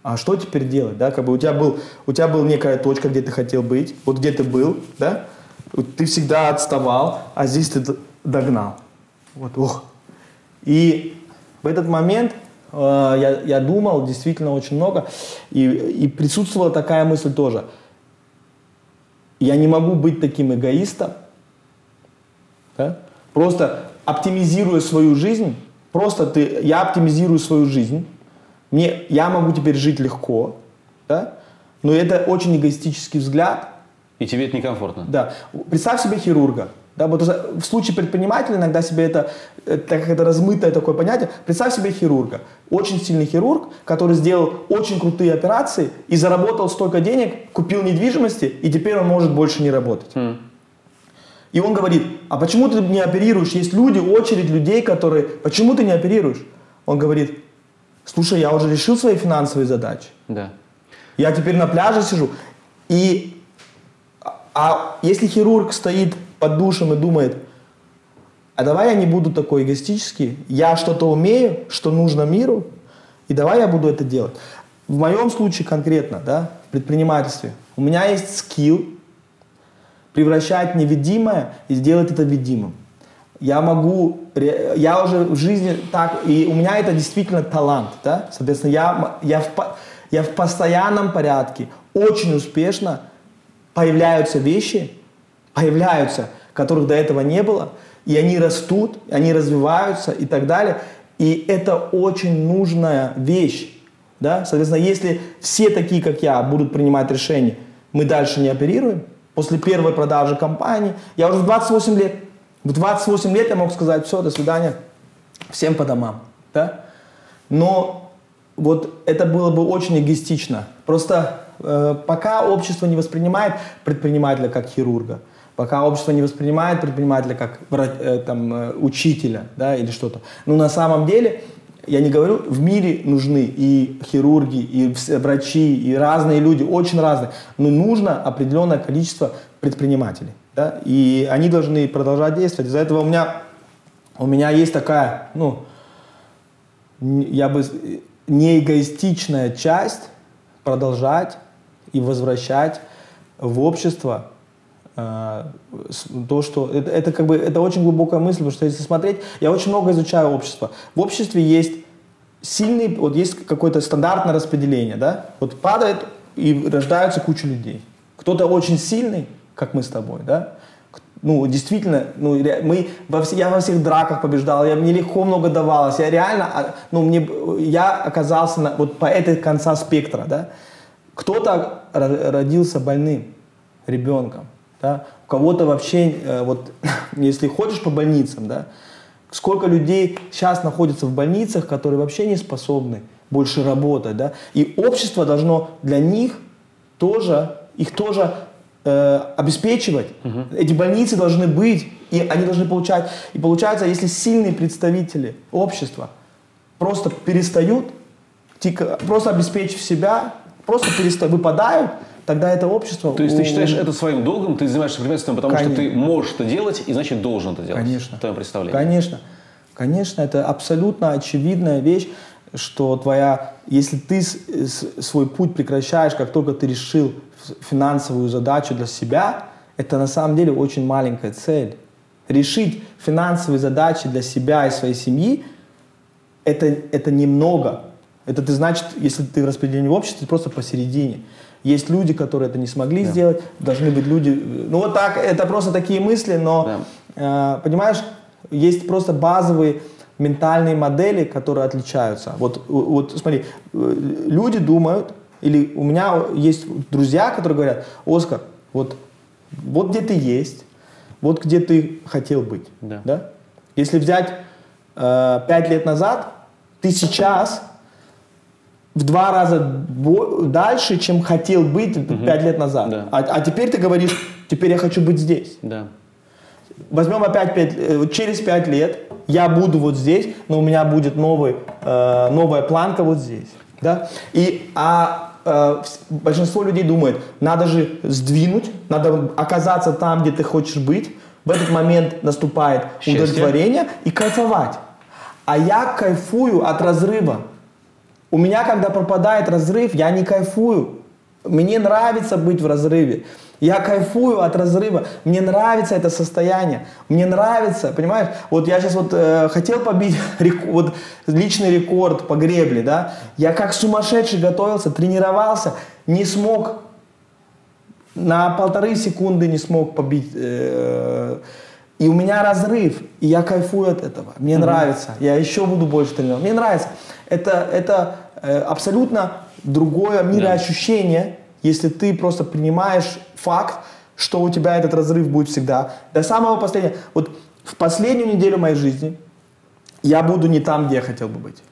а что теперь делать, да, как бы у тебя был, у тебя была некая точка, где ты хотел быть, вот где ты был, да, ты всегда отставал, а здесь ты догнал, вот, ох. И в этот момент я, я думал действительно очень много, и, и присутствовала такая мысль тоже, я не могу быть таким эгоистом, да? просто оптимизируя свою жизнь, Просто ты, я оптимизирую свою жизнь, мне, я могу теперь жить легко, да? но это очень эгоистический взгляд. И тебе это некомфортно. Да. Представь себе хирурга. Да, вот в случае предпринимателя иногда себе это, так как это размытое такое понятие, представь себе хирурга. Очень сильный хирург, который сделал очень крутые операции и заработал столько денег, купил недвижимости, и теперь он может больше не работать. Mm. И он говорит, а почему ты не оперируешь? Есть люди, очередь людей, которые, почему ты не оперируешь? Он говорит, слушай, я уже решил свои финансовые задачи. Да. Я теперь на пляже сижу. И а если хирург стоит под душем и думает, а давай я не буду такой эгоистический, я что-то умею, что нужно миру, и давай я буду это делать. В моем случае конкретно, да, в предпринимательстве, у меня есть скилл, превращать невидимое и сделать это видимым. Я могу, я уже в жизни так, и у меня это действительно талант, да, соответственно, я, я, в, я в постоянном порядке очень успешно появляются вещи, появляются, которых до этого не было, и они растут, они развиваются и так далее, и это очень нужная вещь, да, соответственно, если все такие, как я, будут принимать решения, мы дальше не оперируем, после первой продажи компании. Я уже в 28 лет. В 28 лет я мог сказать, все, до свидания, всем по домам. Да? Но вот это было бы очень эгоистично. Просто э, пока общество не воспринимает предпринимателя как хирурга, пока общество не воспринимает предпринимателя как э, там, э, учителя да, или что-то, но на самом деле я не говорю, в мире нужны и хирурги, и врачи, и разные люди, очень разные, но нужно определенное количество предпринимателей, да, и они должны продолжать действовать. Из-за этого у меня, у меня есть такая, ну, я бы, не эгоистичная часть продолжать и возвращать в общество то, что это, это как бы это очень глубокая мысль, потому что если смотреть, я очень много изучаю общество. В обществе есть сильный, вот есть какое-то стандартное распределение, да, вот падает и рождаются куча людей. Кто-то очень сильный, как мы с тобой, да, ну, действительно, ну, мы во все, я во всех драках побеждал, я, мне легко много давалось, я реально, а, ну, мне, я оказался на, вот по этой конца спектра, да. Кто-то родился больным ребенком, да, у кого-то вообще, э, вот, если ходишь по больницам, да, сколько людей сейчас находятся в больницах, которые вообще не способны больше работать, да, и общество должно для них тоже, их тоже э, обеспечивать. Угу. Эти больницы должны быть, и они должны получать. И получается, если сильные представители общества просто перестают, просто обеспечив себя, просто перестают, выпадают, тогда это общество... То есть ты считаешь это своим долгом, ты занимаешься предпринимательством, потому Конечно. что ты можешь это делать, и значит должен это делать? Конечно. В твоем представлении? Конечно. Конечно, это абсолютно очевидная вещь, что твоя, если ты свой путь прекращаешь, как только ты решил финансовую задачу для себя, это на самом деле очень маленькая цель. Решить финансовые задачи для себя и своей семьи, это, это немного. Это ты значит, если ты в распределении в обществе, ты просто посередине. Есть люди, которые это не смогли да. сделать, должны быть люди... Ну вот так, это просто такие мысли, но, да. э, понимаешь, есть просто базовые ментальные модели, которые отличаются. Вот, вот смотри, э, люди думают, или у меня есть друзья, которые говорят, Оскар, вот, вот где ты есть, вот где ты хотел быть. Да. Да? Если взять э, пять лет назад, ты сейчас в два раза дальше, чем хотел быть угу. пять лет назад. Да. А, а теперь ты говоришь, теперь я хочу быть здесь. Да. Возьмем опять 5, э, через пять лет, я буду вот здесь, но у меня будет новый, э, новая планка вот здесь. Да? И, а э, большинство людей думает, надо же сдвинуть, надо оказаться там, где ты хочешь быть. В этот момент наступает Счастье. удовлетворение и кайфовать. А я кайфую от разрыва. У меня, когда пропадает разрыв, я не кайфую. Мне нравится быть в разрыве. Я кайфую от разрыва. Мне нравится это состояние. Мне нравится, понимаешь? Вот я сейчас вот э, хотел побить рек, вот личный рекорд по гребле, да? Я как сумасшедший готовился, тренировался, не смог на полторы секунды не смог побить. Э, и у меня разрыв, и я кайфую от этого. Мне mm-hmm. нравится. Я еще буду больше тренироваться. Мне нравится. Это, это э, абсолютно другое мироощущение. Yeah если ты просто принимаешь факт, что у тебя этот разрыв будет всегда. До самого последнего. Вот в последнюю неделю моей жизни я буду не там, где я хотел бы быть.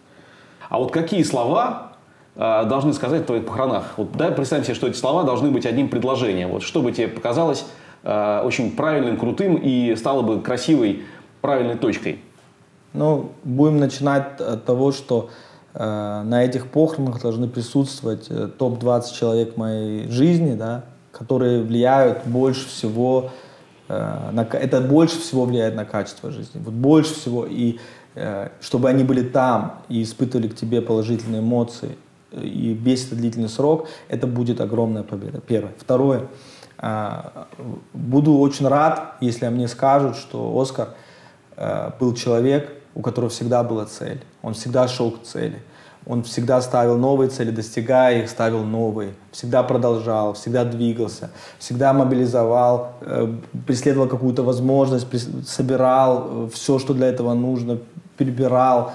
А вот какие слова э, должны сказать в твоих похоронах? Вот дай представим себе, что эти слова должны быть одним предложением. Вот что бы тебе показалось э, очень правильным, крутым и стало бы красивой, правильной точкой? Ну, будем начинать от того, что Э, на этих похоронах должны присутствовать э, топ-20 человек моей жизни, да, которые влияют больше всего, э, на, это больше всего влияет на качество жизни. Вот больше всего. И чтобы они были там и испытывали к тебе положительные эмоции, и весь этот длительный срок, это будет огромная победа. Первое. Второе. Буду очень рад, если мне скажут, что Оскар был человек, у которого всегда была цель. Он всегда шел к цели. Он всегда ставил новые цели, достигая их, ставил новые. Всегда продолжал, всегда двигался, всегда мобилизовал, э, преследовал какую-то возможность, собирал э, все, что для этого нужно, перебирал.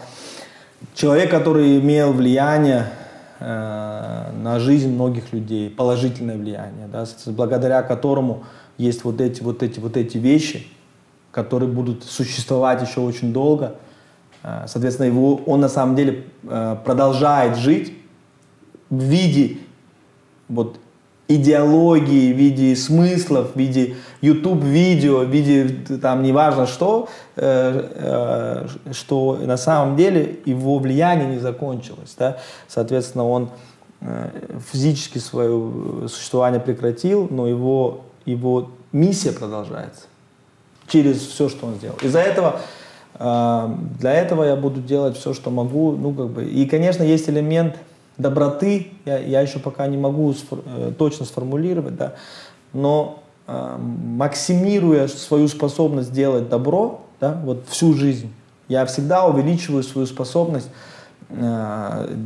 Человек, который имел влияние э, на жизнь многих людей, положительное влияние, да, благодаря которому есть вот эти, вот эти, вот эти вещи, которые будут существовать еще очень долго – Э, соответственно, его, он на самом деле э, продолжает жить в виде вот, идеологии, в виде смыслов, в виде YouTube-видео, в виде там неважно что, э, что на самом деле его влияние не закончилось. Да? Соответственно, он физически свое существование прекратил, но его, его миссия продолжается через все, что он сделал. Из-за этого для этого я буду делать все, что могу. Ну, как бы. И, конечно, есть элемент доброты, я, я еще пока не могу сфор, э, точно сформулировать, да, но э, максимируя свою способность делать добро, да, вот всю жизнь, я всегда увеличиваю свою способность э,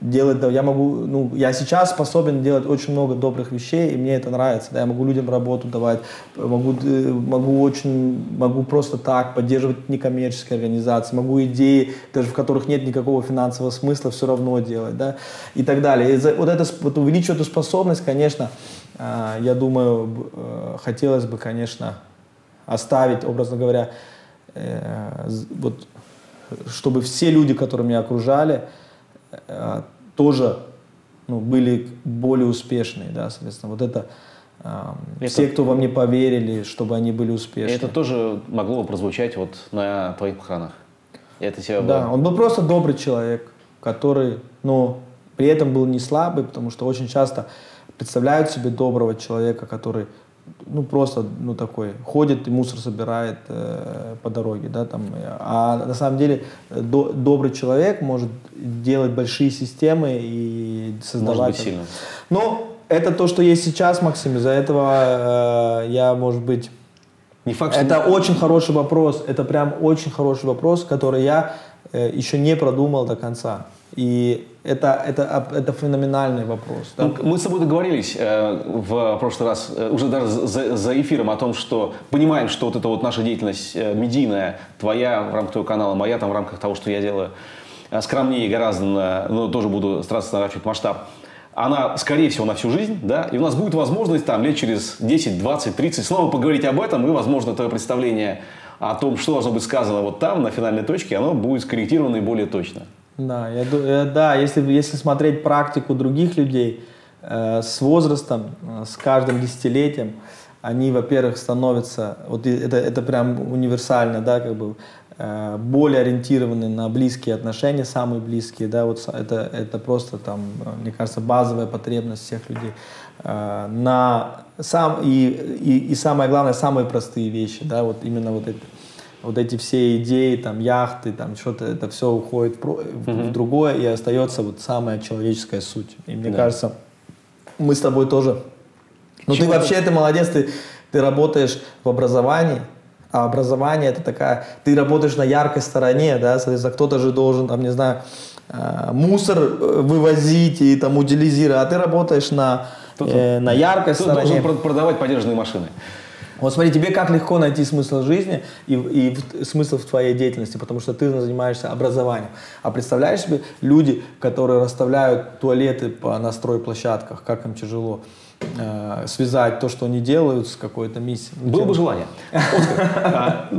делать, да, я могу, ну, я сейчас способен делать очень много добрых вещей, и мне это нравится, да, я могу людям работу давать, могу, э, могу очень, могу просто так поддерживать некоммерческие организации, могу идеи, даже в которых нет никакого финансового смысла, все равно делать, да, и так далее. И за, вот это, вот увеличить эту способность, конечно, э, я думаю, э, хотелось бы, конечно, оставить, образно говоря, э, вот, чтобы все люди, которые меня окружали, тоже ну, были более успешные, да, соответственно, вот это, э, это все, кто во мне поверили, чтобы они были успешны. Это тоже могло бы прозвучать вот на твоих похоронах. Это тебя да, было... он был просто добрый человек, который, но при этом был не слабый, потому что очень часто представляют себе доброго человека, который ну просто ну такой ходит и мусор собирает э, по дороге, да там. А на самом деле до, добрый человек может делать большие системы и создавать. Может быть сильно. Ну это то, что есть сейчас, Максим. Из-за этого э, я, может быть. Не факт, что это очень хороший вопрос. Это прям очень хороший вопрос, который я э, еще не продумал до конца. И это, это, это феноменальный вопрос. Да? Ну, мы с тобой договорились э, в прошлый раз, э, уже даже за, за эфиром, о том, что понимаем, что вот эта вот наша деятельность э, медийная, твоя в рамках твоего канала, моя там в рамках того, что я делаю, э, скромнее гораздо, но ну, тоже буду стараться наращивать масштаб, она, скорее всего, на всю жизнь, да, и у нас будет возможность там лет через 10, 20, 30 снова поговорить об этом, и, возможно, твое представление о том, что должно быть сказано вот там, на финальной точке, оно будет скорректировано и более точно. Да, я, я, да если, если смотреть практику других людей э, с возрастом, э, с каждым десятилетием, они, во-первых, становятся, вот это, это прям универсально, да, как бы, э, более ориентированы на близкие отношения, самые близкие, да, вот это, это просто там, мне кажется, базовая потребность всех людей. Э, на сам, и, и, и самое главное, самые простые вещи, да, вот именно вот это вот эти все идеи, там, яхты, там, что-то, это все уходит в, mm-hmm. в другое, и остается вот самая человеческая суть. И мне да. кажется, мы с тобой тоже. Ну, ты вообще, ты молодец, ты, ты работаешь в образовании, а образование это такая, ты работаешь на яркой стороне, да, соответственно, кто-то же должен, там, не знаю, э, мусор э, вывозить и там утилизировать, а ты работаешь на, э, на яркой кто стороне. Ты должен продавать подержанные машины. Вот смотри, тебе как легко найти смысл жизни и, и смысл в твоей деятельности, потому что ты занимаешься образованием. А представляешь себе люди, которые расставляют туалеты по настройплощадках, как им тяжело э, связать то, что они делают, с какой-то миссией. Было бы желание. А,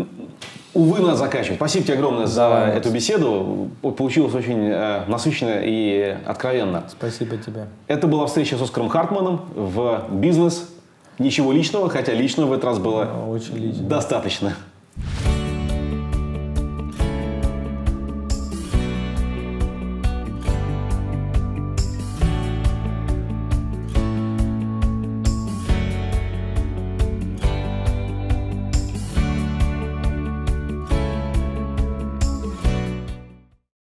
увы, нас заканчивать. Спасибо тебе огромное за эту беседу. Получилось очень э, насыщенно и откровенно. Спасибо тебе. Это была встреча с Оскаром Хартманом в «Бизнес Ничего личного, хотя личного в этот раз было Очень лично. достаточно.